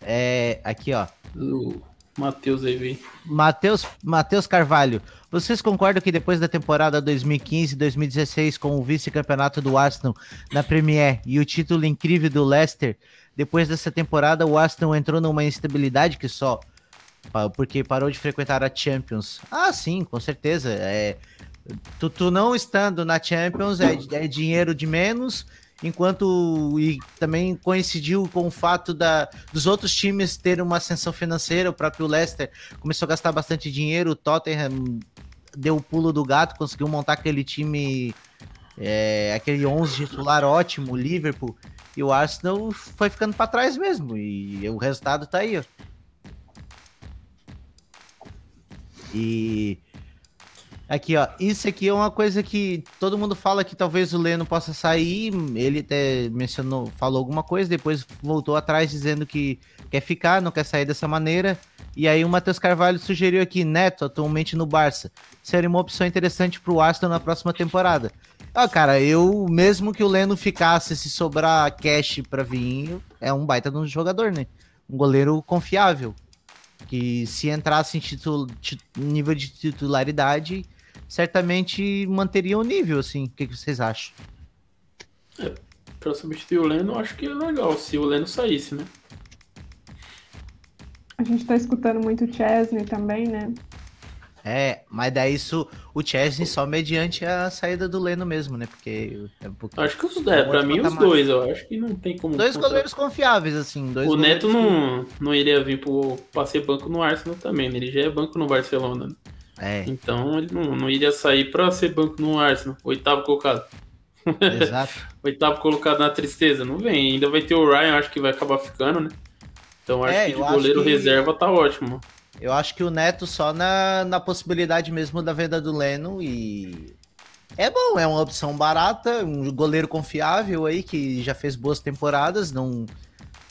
É, aqui, ó. O Matheus aí, vem. Matheus, Matheus Carvalho. Vocês concordam que depois da temporada 2015-2016 com o vice-campeonato do Arsenal na Premier e o título incrível do Leicester, depois dessa temporada o Arsenal entrou numa instabilidade que só porque parou de frequentar a Champions? Ah, sim, com certeza. É, tu, tu não estando na Champions é, é dinheiro de menos enquanto e também coincidiu com o fato da, dos outros times terem uma ascensão financeira, o próprio Leicester começou a gastar bastante dinheiro, o Tottenham deu o pulo do gato, conseguiu montar aquele time, é, aquele 11 titular ótimo, o Liverpool, e o Arsenal foi ficando para trás mesmo, e o resultado tá aí, ó. E Aqui, ó. Isso aqui é uma coisa que todo mundo fala que talvez o Leno possa sair. Ele até mencionou, falou alguma coisa, depois voltou atrás dizendo que quer ficar, não quer sair dessa maneira. E aí o Matheus Carvalho sugeriu aqui, Neto, atualmente no Barça. Seria uma opção interessante pro Aston na próxima temporada. Ah, cara, eu, mesmo que o Leno ficasse, se sobrar cash pra vir, é um baita de um jogador, né? Um goleiro confiável. Que se entrasse em nível de titularidade, certamente manteria o nível, assim. O que, que vocês acham? É, pra substituir o Leno, acho que é legal se o Leno saísse, né? A gente tá escutando muito o Chesney também, né? É, mas daí isso, o Chesney só mediante a saída do Leno mesmo, né? Porque. É um acho que os é, pra mim os dois, eu acho que não tem como. Dois contra... goleiros confiáveis, assim. o Neto não, não iria vir pro, pra ser banco no Arsenal também, né? Ele já é banco no Barcelona. Né? É. Então ele não, não iria sair para ser banco no Arsenal, oitavo colocado. Exato. oitavo colocado na tristeza, não vem. Ainda vai ter o Ryan, acho que vai acabar ficando, né? Então acho é, que de goleiro que... reserva tá ótimo. Eu acho que o Neto só na, na possibilidade mesmo da venda do Leno e. É bom, é uma opção barata, um goleiro confiável aí que já fez boas temporadas, não,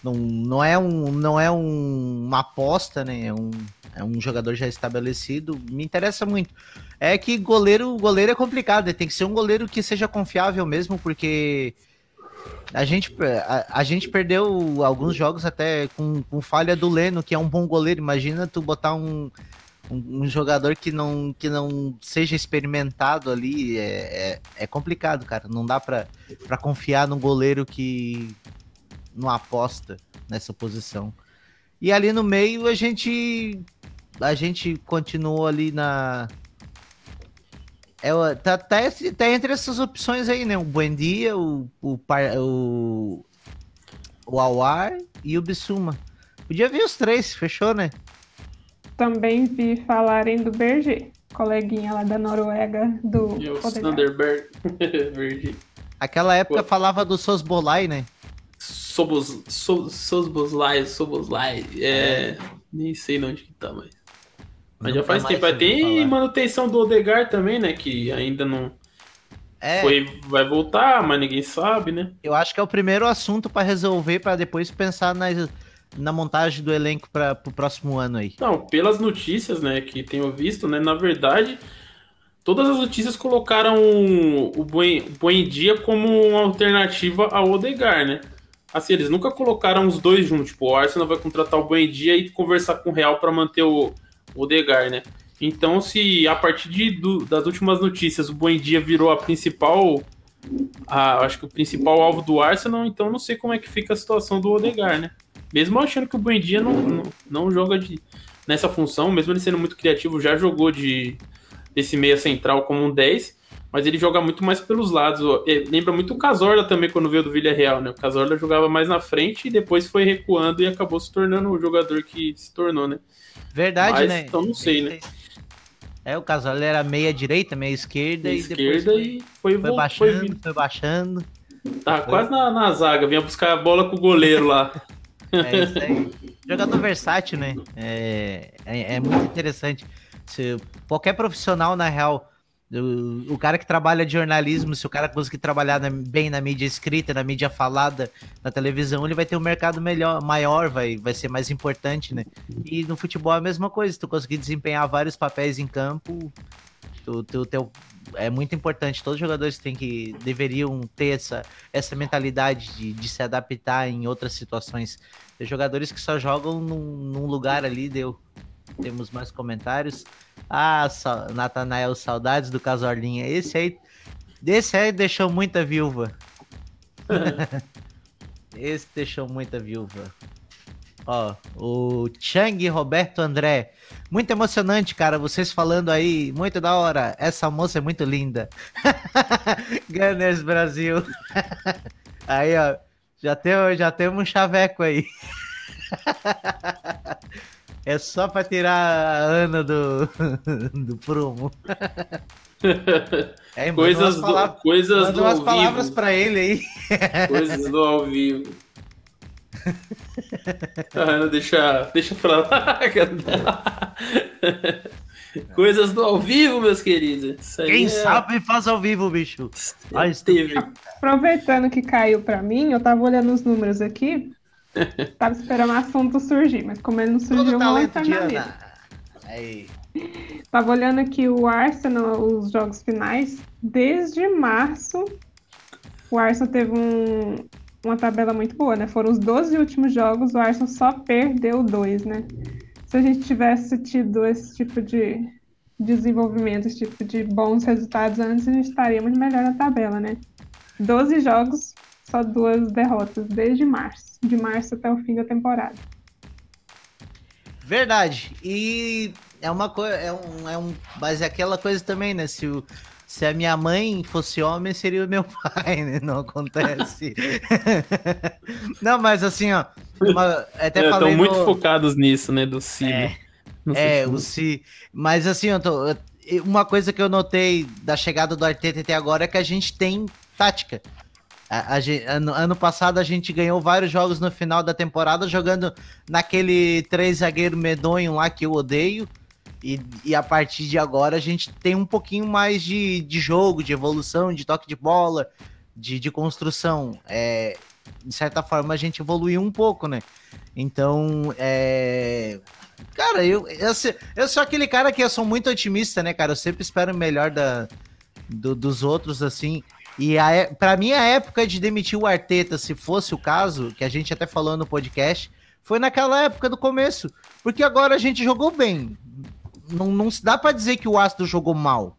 não, não é, um, não é um, uma aposta, né? É um, é um jogador já estabelecido, me interessa muito. É que goleiro, goleiro é complicado, tem que ser um goleiro que seja confiável mesmo, porque a gente, a, a gente perdeu alguns jogos até com, com, falha do Leno, que é um bom goleiro. Imagina tu botar um, um, um jogador que não, que não seja experimentado ali, é, é, é complicado, cara. Não dá para confiar num goleiro que não aposta nessa posição. E ali no meio a gente a gente continuou ali na. É, tá, tá, tá entre essas opções aí, né? O Buendia, o, o, o, o Awar e o Bissuma. Podia vir os três, fechou, né? Também vi falarem do Berger, coleguinha lá da Noruega, do. E o Sanderberg. Aquela época Pô. falava do Sosbolai, né? Sobos, so, Soboslai, Soboslai, é, nem sei onde que tá, mas... Mas já faz tempo. Tem manutenção do Odegar também, né? Que ainda não. É. Foi, vai voltar, mas ninguém sabe, né? Eu acho que é o primeiro assunto para resolver, para depois pensar na, na montagem do elenco para o próximo ano aí. Não, pelas notícias, né, que tenho visto, né, na verdade, todas as notícias colocaram o Buendia como uma alternativa ao Odegar, né? Assim, eles nunca colocaram os dois juntos. Tipo, o Arsenal vai contratar o Buendia e conversar com o Real para manter o Odegar, né? Então, se a partir de, do, das últimas notícias o Buendia virou a principal, a, acho que o principal alvo do Arsenal, então não sei como é que fica a situação do Odegar, né? Mesmo achando que o Buendia não, não, não joga de, nessa função, mesmo ele sendo muito criativo, já jogou de desse meia central como um 10, mas ele joga muito mais pelos lados. Lembra muito o Casorla também quando veio do Villarreal, né? O Casorla jogava mais na frente e depois foi recuando e acabou se tornando o jogador que se tornou, né? Verdade, Mas, né? Então não sei, né? É, o casal era meia direita, meia esquerda meia e depois foi, e foi, foi baixando, foi, foi baixando. Tá foi. quase na, na zaga, vinha buscar a bola com o goleiro lá. É isso aí. Jogador versátil, né? É, é, é muito interessante. Se, qualquer profissional, na real, o, cara que trabalha de jornalismo, se o cara conseguir trabalhar na, bem na mídia escrita, na mídia falada, na televisão, ele vai ter um mercado melhor, maior, vai, vai ser mais importante, né? E no futebol é a mesma coisa, se tu conseguir desempenhar vários papéis em campo, tu, tu, teu, é muito importante. Todos os jogadores têm que deveriam ter essa, essa mentalidade de, de se adaptar em outras situações. Tem jogadores que só jogam num, num lugar ali, deu. Temos mais comentários. Ah, Natanael, saudades do Casorlinha. Esse aí, esse aí deixou muita viúva. Esse deixou muita viúva. Ó, o Chang Roberto André. Muito emocionante, cara. Vocês falando aí, muito da hora. Essa moça é muito linda. Gunners Brasil. aí, ó. Já, tem, já temos um chaveco aí. É só pra tirar a Ana do, do prumo. É, coisas do, palavras, coisas do umas palavras para ele aí. Coisas do ao vivo. Ah, deixa, deixa pra lá. Coisas do ao vivo, meus queridos. Quem é... sabe faz ao vivo, bicho. Ah, esteve. Aproveitando que caiu para mim, eu tava olhando os números aqui. Tava esperando o assunto surgir, mas como ele não surgiu, não Aí. Tava olhando aqui o Arsenal, os jogos finais. Desde março, o Arsenal teve um, uma tabela muito boa, né? Foram os 12 últimos jogos, o Arsenal só perdeu dois, né? Se a gente tivesse tido esse tipo de desenvolvimento, esse tipo de bons resultados antes, a gente estaria muito melhor na tabela, né? 12 jogos, só duas derrotas desde março, de março até o fim da temporada. Verdade. E é uma coisa, é um, é um, mas é aquela coisa também, né? Se, o, se a minha mãe fosse homem, seria o meu pai, né? Não acontece. Não, mas assim, ó. Uma, até é, Estão muito focados nisso, né? Do Si. É, é o Si. Mas assim, eu tô, uma coisa que eu notei da chegada do Arteta até agora é que a gente tem tática. A, a, ano, ano, passado a gente ganhou vários jogos no final da temporada jogando naquele três zagueiro medonho lá que eu odeio. E, e a partir de agora a gente tem um pouquinho mais de, de jogo, de evolução, de toque de bola, de, de construção. É, de certa forma a gente evoluiu um pouco, né? Então, é. Cara, eu, eu, eu sou aquele cara que eu sou muito otimista, né, cara? Eu sempre espero o melhor da, do, dos outros, assim. E para mim, a época de demitir o Arteta, se fosse o caso, que a gente até falou no podcast, foi naquela época do começo. Porque agora a gente jogou bem. Não, não se dá para dizer que o Astro jogou mal.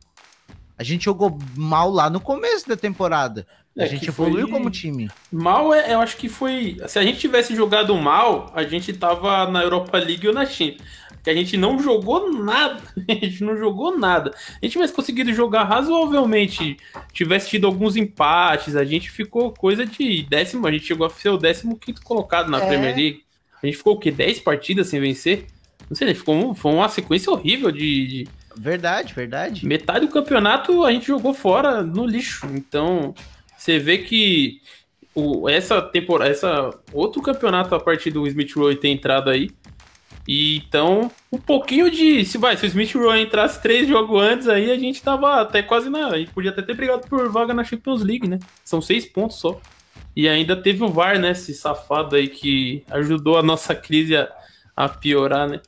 A gente jogou mal lá no começo da temporada. A é, gente evoluiu foi... como time. Mal, é, eu acho que foi. Se a gente tivesse jogado mal, a gente tava na Europa League ou na Champions que a gente não jogou nada. A gente não jogou nada. A gente tivesse conseguido jogar razoavelmente, tivesse tido alguns empates, a gente ficou coisa de décimo, a gente chegou a ser o décimo quinto colocado na é. Premier League. A gente ficou o quê? 10 partidas sem vencer? Não sei, ficou, foi uma sequência horrível de, de... Verdade, verdade. Metade do campeonato a gente jogou fora no lixo. Então, você vê que o, essa temporada, essa outro campeonato a partir do Smith Rowe ter entrado aí. E então, um pouquinho de. Se vai, se o Smith Rowe entrasse três jogos antes, aí a gente tava até quase na. A gente podia até ter brigado por vaga na Champions League, né? São seis pontos só. E ainda teve o VAR, né? Esse safado aí que ajudou a nossa crise a, a piorar, né?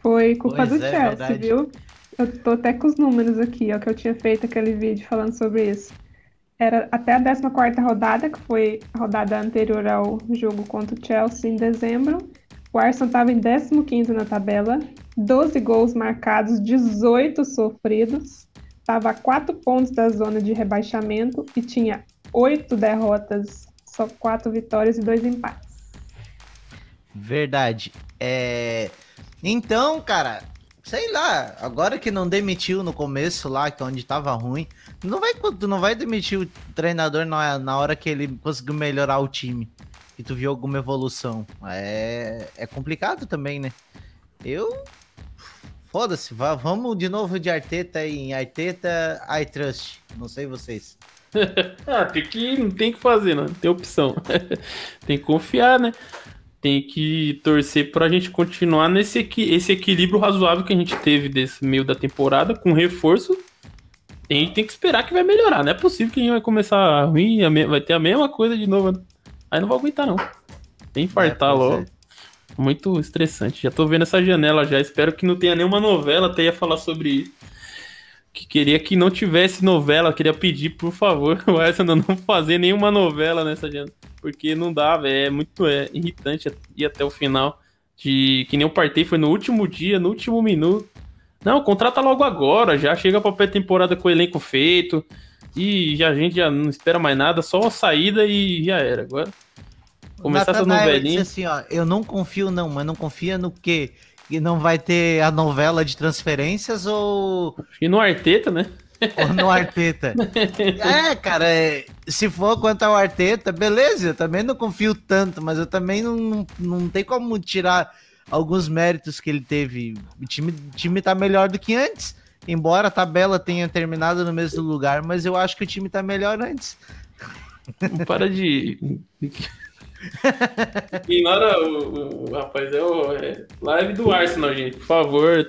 Foi culpa Pois do é, Chelsea, verdade. viu? Eu tô até com os números aqui, ó, que eu tinha feito aquele vídeo falando sobre isso. Era até a 14ª rodada, que foi a rodada anterior ao jogo contra o Chelsea em dezembro. O Arsenal estava em 15º na tabela, 12 gols marcados, 18 sofridos. Estava a 4 pontos da zona de rebaixamento e tinha 8 derrotas, só 4 vitórias e 2 empates. Verdade. É... Então, cara, sei lá, agora que não demitiu no começo lá, que é onde tava ruim, não vai, não vai demitir o treinador na, na hora que ele conseguiu melhorar o time. E tu viu alguma evolução. É, é complicado também, né? Eu. Foda-se, vamos de novo de Arteta em Arteta, I trust. Não sei vocês. Ah, tem que. Não tem que fazer, não. Tem opção. tem que confiar, né? Tem que torcer pra gente continuar nesse esse equilíbrio razoável que a gente teve desse meio da temporada, com reforço. A gente tem que esperar que vai melhorar. Não é possível que a gente vai começar ruim, a vai ter a mesma coisa de novo. Aí não vou aguentar, não. Tem que infartar É, logo. Muito estressante. Já tô vendo essa janela já. Espero que não tenha nenhuma novela até ia falar sobre isso. Que queria que não tivesse novela. Queria pedir, por favor, o Arsenal não fazer nenhuma novela nessa janela. Porque não dá, velho. É muito é, irritante ir até o final. De que nem o Partey foi no último dia, no último minuto. Não, contrata logo agora. Já chega pra pré-temporada com o elenco feito. E já, a gente já não espera mais nada. Só a saída e já era. Agora. Começar essa novelinha. assim, ó, eu não confio não, mas não confia no quê? Que não vai ter a novela de transferências ou, E no Arteta, né? ou no Arteta? é, cara, é, se for quanto ao Arteta, beleza, eu também não confio tanto, mas eu também não, não, não tem como tirar alguns méritos que ele teve. O time, o time tá melhor do que antes, embora a tabela tenha terminado no mesmo lugar, mas eu acho que o time tá melhor antes. Para de. Ignora o, o- rapaz, é, o, é live do Arsenal, gente, por favor.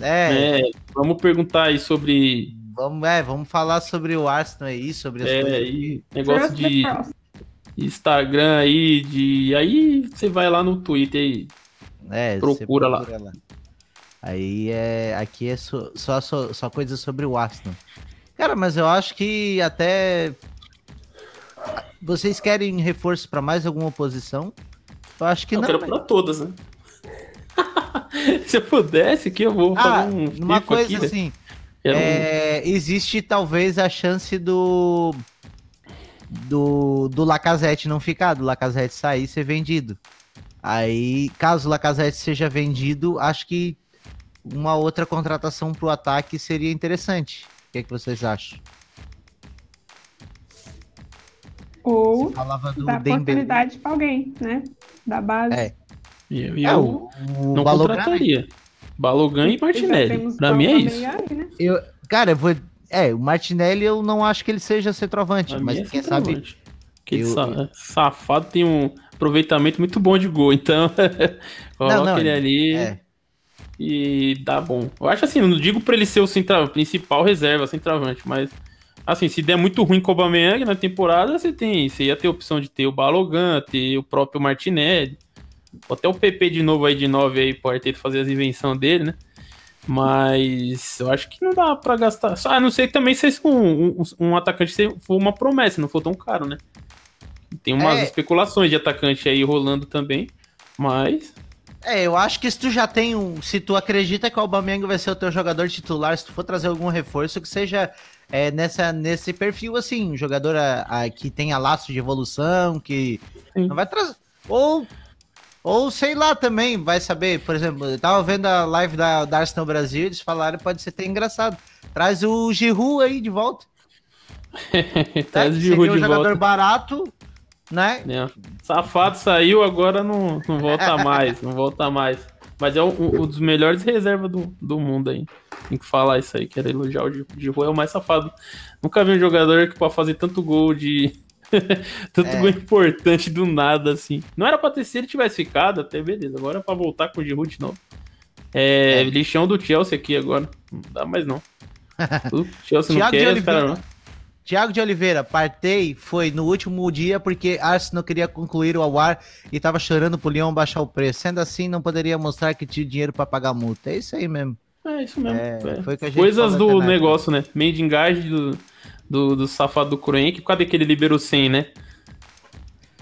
É, É, vamos perguntar aí sobre vamos, é, vamos falar sobre o Arsenal aí, sobre as é, coisas. aí, negócio de. Instagram aí, de. Aí você vai lá no Twitter aí. É, Procura você lá. Aí é. Aqui é só, só, só, só coisa sobre o Arsenal. Cara, mas eu acho que até. Vocês querem reforço pra mais alguma posição? Eu acho que eu não. quero né? pra todas, né? Se eu pudesse aqui, eu vou Ah, fazer um uma coisa aqui, né? assim. Um- é, existe talvez a chance do. Do, do Lacazette não ficar, do Lacazette sair e ser vendido. Aí, caso o Lacazette seja vendido, acho que uma outra contratação pro ataque seria interessante. O que, é que vocês acham? Ou Você falava do dar oportunidade pra alguém, né? Da base. É. E eu, e É, eu o, o não Balogun, contrataria. Balogan e já Martinelli. o mim é isso. Aubameyang, né? eu, cara, eu vou. É, o Martinelli eu não acho que ele seja centroavante, Pra mas é quem sabe. Aquele eu- sa- safado tem um aproveitamento muito bom de gol, então coloca não, ele ali É, e dá bom. Eu acho assim, não digo pra ele ser o centra- principal reserva, centroavante, mas assim, se der muito ruim com o Aubameyang na temporada, você tem, você ia ter a opção de ter o Balogan, ter o próprio Martinelli, até o PP de novo aí de 9 aí pro Arteta fazer as invenções dele, né? Mas eu acho que não dá pra gastar. Só, a não que também seja um, um, um atacante se for uma promessa, não for tão caro, né? Tem umas É. especulações de atacante aí rolando também, mas É, eu acho que se tu já tem um. Se tu acredita que o Aubameyang vai ser o teu jogador titular, se tu for trazer algum reforço, que seja é, nessa, nesse perfil assim, um jogador a, a- que tenha laço de evolução, que Sim. não vai trazer. Ou. Ou sei lá também, vai saber, por exemplo, eu tava vendo a live da, da Arsenal Brasil, eles falaram, pode ser até engraçado. Traz o Giroud aí de volta. traz né? de Seria rua um de jogador volta. barato, né? né? Safado saiu, agora não, não volta mais, não volta mais. Mas é um, um dos melhores reservas do, do mundo aí. Tem que falar isso aí, quero elogiar o de, de rua, é o mais safado. Nunca vi um jogador que pode fazer tanto gol de Tanto é. gol importante do nada, assim. Não era pra ter se ele tivesse ficado, até beleza. Agora é pra voltar com o Giroud de novo. É, é. lixão do Chelsea aqui agora. Não dá mais não. O Chelsea não quer, de cara, não. Tiago de Oliveira, partei foi no último dia porque Arsenal queria concluir o awar e tava chorando pro Leão baixar o preço. Sendo assim, não poderia mostrar que tinha dinheiro para pagar multa. É isso aí mesmo. É isso mesmo. É, é. Coisas do negócio, né? Made in do, do, do safado do Cruenck. Cadê que ele liberou 100, né?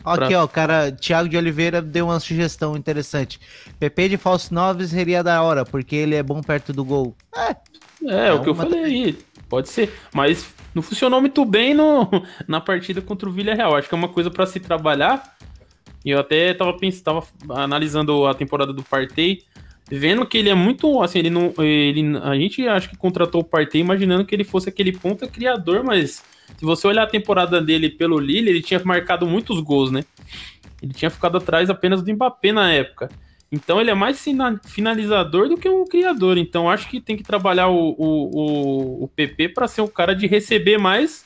Aqui, pra... ó, o cara, Thiago de Oliveira deu uma sugestão interessante. PP de falso 9 seria da hora, porque ele é bom perto do gol. É, é, é o que eu falei aí. Pode ser, mas não funcionou muito bem no, na partida contra o Villarreal. Acho que é uma coisa para se trabalhar. E eu até tava pensando, tava analisando a temporada do Partey, vendo que ele é muito, assim, ele não, ele, a gente acho que contratou o Partey imaginando que ele fosse aquele ponta criador, mas se você olhar a temporada dele pelo Lille, ele tinha marcado muitos gols, né? Ele tinha ficado atrás apenas do Mbappé na época. Então ele é mais finalizador do que um criador. Então acho que tem que trabalhar o, o, o, o PP para ser o cara de receber mais.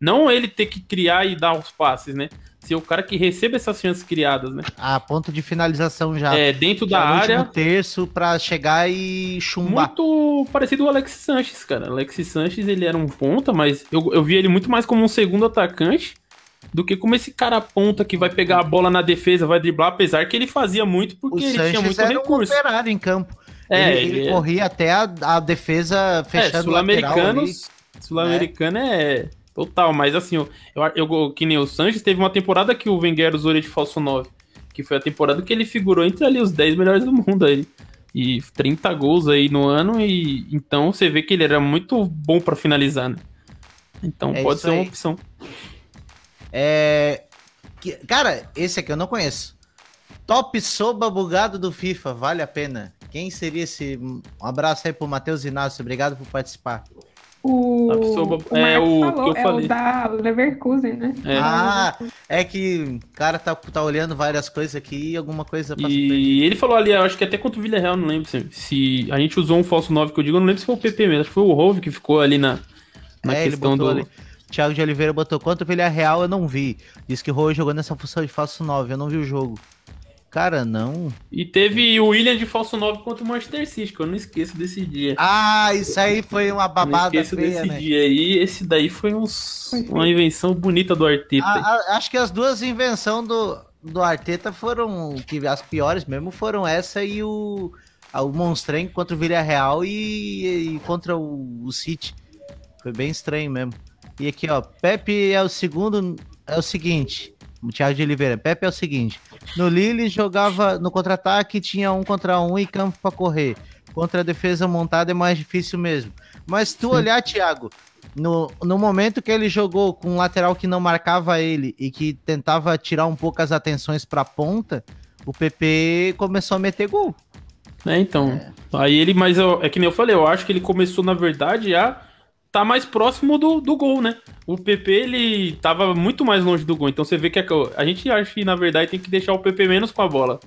Não ele ter que criar e dar os passes, né? Ser o cara que recebe essas chances criadas, né? A ponto de finalização já. É, dentro da área. terço para chegar e chumbar. Muito parecido ao Alex Sanches, cara. Alex Sanches, ele era um ponta, mas eu, eu vi ele muito mais como um segundo atacante do que como esse cara ponta que vai pegar a bola na defesa, vai driblar, apesar que ele fazia muito porque o ele Sanches tinha muito era recurso. Um operário em campo. É, ele, ele, ele corria até a, a defesa fechando é, sul-americanos. Sul-americano é. é total, mas assim, eu, eu, eu, que nem o Sanches teve uma temporada que o Wenger usou ele de falso 9, que foi a temporada que ele figurou entre ali os 10 melhores do mundo aí. E 30 gols aí no ano e então você vê que ele era muito bom para finalizar, né? Então é pode ser aí. uma opção. É. Cara, esse aqui eu não conheço. Top Soba bugado do FIFA, vale a pena. Quem seria esse? Um abraço aí pro Matheus Inácio, obrigado por participar. O, Soba, o é o falou, que eu falei. É o da Leverkusen, né? É. Ah, é que o cara tá, tá olhando várias coisas aqui e alguma coisa E ele falou ali, eu acho que até contra o Villarreal, não lembro se, se, a gente usou um falso 9 que eu digo, eu não lembro se foi o PP mesmo, acho que foi o Rove que ficou ali na, na é, questão do... Ali. Thiago de Oliveira botou contra o Villarreal, eu não vi. Diz que o Rui jogou nessa função de falso 9, eu não vi o jogo. Cara, não. E teve o William de falso 9 contra o Manchester City, que eu não esqueço desse dia. Ah, isso aí foi uma babada não esqueço feia, desse né? dia aí. Esse daí foi uns, uma invenção bonita do Arteta. Ah, ah, acho que as duas invenções do, do Arteta foram, que as piores mesmo, foram essa e o, o Monstrengo contra o Villarreal e, e contra o, o City. Foi bem estranho mesmo. E aqui, ó, Pepe é o segundo, é o seguinte, o Thiago de Oliveira, Pepe é o seguinte, no Lille jogava no contra-ataque, tinha um contra um e campo para correr. Contra a defesa montada é mais difícil mesmo. Mas tu olhar, Thiago, no, no momento que ele jogou com um lateral que não marcava ele e que tentava tirar um pouco as atenções para ponta, o PP começou a meter gol. É, então. É. Aí ele, mas eu, é que nem eu falei, eu acho que ele começou, na verdade, a tá mais próximo do, do gol, né? O PP, ele tava muito mais longe do gol. Então você vê que a, a gente acha que, na verdade, tem que deixar o PP menos com a bola.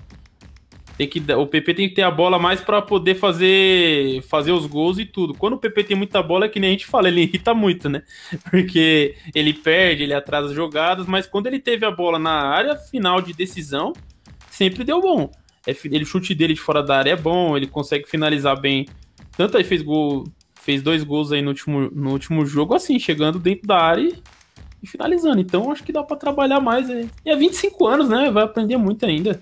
Tem que, o PP tem que ter a bola mais para poder fazer fazer os gols e tudo. Quando o PP tem muita bola, é que nem a gente fala, ele irrita muito, né? Porque ele perde, ele atrasa jogadas, mas quando ele teve a bola na área final de decisão, sempre deu bom. É, ele chute dele de fora da área é bom, ele consegue finalizar bem. Tanto aí fez gol fez dois gols aí no último, no último jogo, assim, chegando dentro da área e, e finalizando. Então acho que dá para trabalhar mais. Aí. E é 25 anos, né? Vai aprender muito ainda.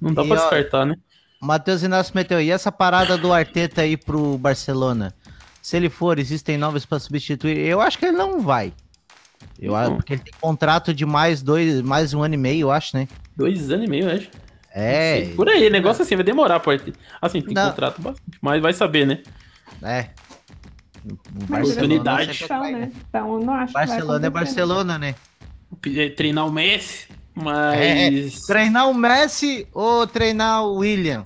Não dá para descartar, né? Matheus Inácio meteu, e essa parada do Arteta aí pro Barcelona? Se ele for, existem novos para substituir? Eu acho que ele não vai. Eu acho, porque ele tem contrato de mais dois, mais um ano e meio, eu acho, né? Dois anos e meio, eu acho. É. Por aí, negócio assim, vai demorar, pode. Assim, tem não. contrato bastante, mas vai saber, né? É. Oportunidade. Né? Então, não acho Barcelona é Barcelona, né? É, treinar o Messi, mas. É, treinar o Messi ou treinar o William?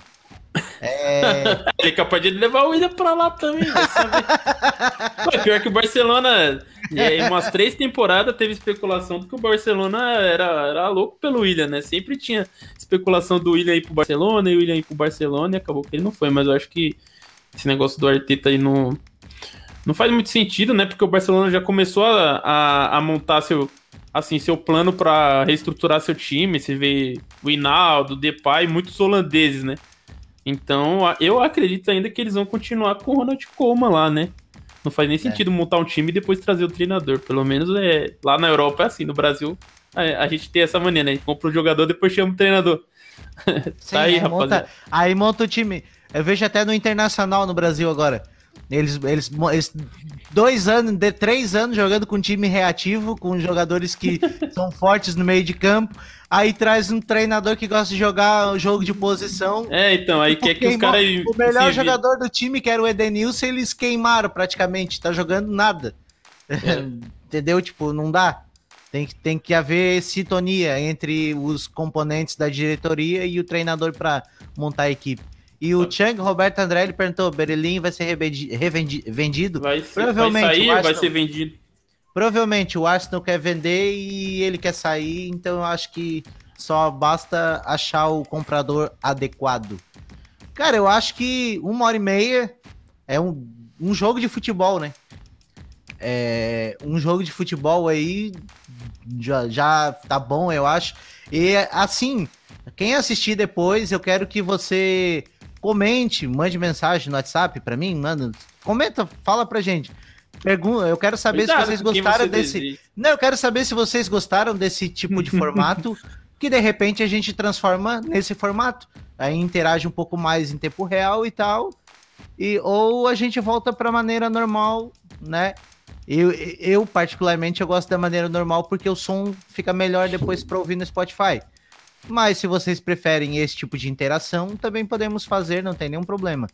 É... Ele é capaz de levar o William pra lá também, Pô, pior que o Barcelona, em umas três temporadas teve especulação de que o Barcelona era, era louco pelo William, né? Sempre tinha especulação do William ir pro Barcelona e o William ir pro Barcelona e acabou que ele não foi, mas eu acho que esse negócio do Arteta aí não, não faz muito sentido, né? Porque o Barcelona já começou a, a, a montar seu, assim, seu plano para reestruturar seu time. Você vê o Hinaldo, o Depay, muitos holandeses, né? Então, eu acredito ainda que eles vão continuar com o Ronald Koeman lá, né? Não faz nem é. sentido montar um time e depois trazer o treinador. Pelo menos é lá na Europa é assim, no Brasil a, a gente tem essa maneira, né? A gente compra o um jogador, depois chama o treinador. Sim, tá aí, é, Monta, aí monta o time. Eu vejo até no Internacional no Brasil agora. Eles, eles, eles dois anos, de três anos jogando com time reativo, com jogadores que são fortes no meio de campo. Aí traz um treinador que gosta de jogar jogo de posição. É, então, aí quer que os caras. O melhor jogador do time, que era o Edenilson, eles queimaram praticamente. Tá jogando nada. É. Entendeu? Tipo, não dá. Tem que, tem que haver sintonia entre os componentes da diretoria e o treinador para montar a equipe. E o Chang Roberto André ele perguntou: Berelin vai ser revendido? Vai, ser, Provavelmente, vai sair, Arsenal, vai ser vendido. Provavelmente o Arsenal quer vender e ele quer sair, então eu acho que só basta achar o comprador adequado. Cara, eu acho que uma hora e meia é um, um jogo de futebol, né? É, um jogo de futebol aí já, já tá bom, eu acho. E assim, quem assistir depois, eu quero que você comente, mande mensagem no WhatsApp para mim, manda, comenta, fala pra gente. Pergunta, eu quero saber Cuidado se vocês gostaram você desse. Deseja. Não, eu quero saber se vocês gostaram desse tipo de formato, que de repente a gente transforma nesse formato. Aí interage um pouco mais em tempo real e tal. E, ou a gente volta para a maneira normal, né? Eu, eu, particularmente, eu gosto da maneira normal porque o som fica melhor depois para ouvir no Spotify. Mas se vocês preferem esse tipo de interação, também podemos fazer, não tem nenhum problema.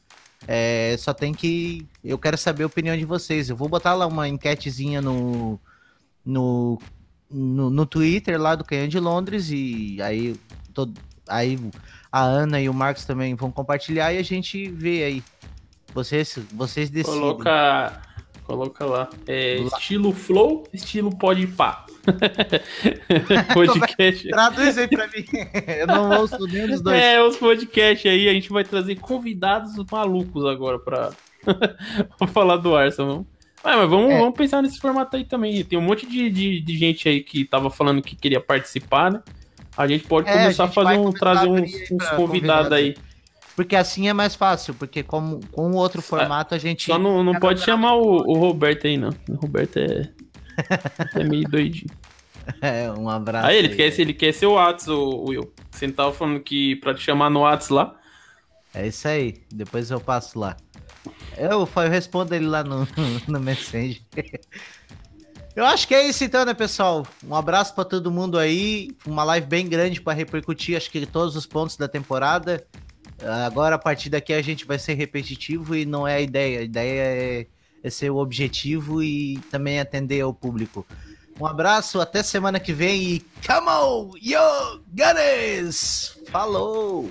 É, só tem que. Eu quero saber a opinião de vocês. Eu vou botar lá uma enquetezinha no, no, no, no Twitter lá do Canhão de Londres e aí, todo, aí a Ana e o Marcos também vão compartilhar e a gente vê aí. Vocês, vocês decidem. Coloca Coloca lá. É, estilo flow, estilo pode pá. podcast. Traduz aí pra mim. Eu não ouço nenhum dos dois. É, os podcasts aí, a gente vai trazer convidados malucos agora pra, pra falar do Arsenal. Ah, mas vamos, é. vamos pensar nesse formato aí também. Tem um monte de, de, de, gente aí que tava falando que queria participar, né? A gente pode é, começar a, a fazer um, trazer uns, uns convidados aí. Porque assim é mais fácil, porque com, com o outro formato a gente. Só não, não pode chamar o, o Roberto aí, não. O Roberto é. é meio doidinho. É, um abraço. Aí ele, aí, quer, ele quer ser o Whats, o Will. Você tava falando que pra te chamar no Whats lá. É isso aí. Depois eu passo lá. Eu, eu respondo ele lá no, no Messenger. Eu acho que é isso então, né, pessoal? Um abraço para todo mundo aí. Uma live bem grande para repercutir, acho que todos os pontos da temporada. Agora, a partir daqui, a gente vai ser repetitivo e não é a ideia. A ideia é, é ser o objetivo e também atender ao público. Um abraço, até semana que vem e come on, yo, Gunners! Falou!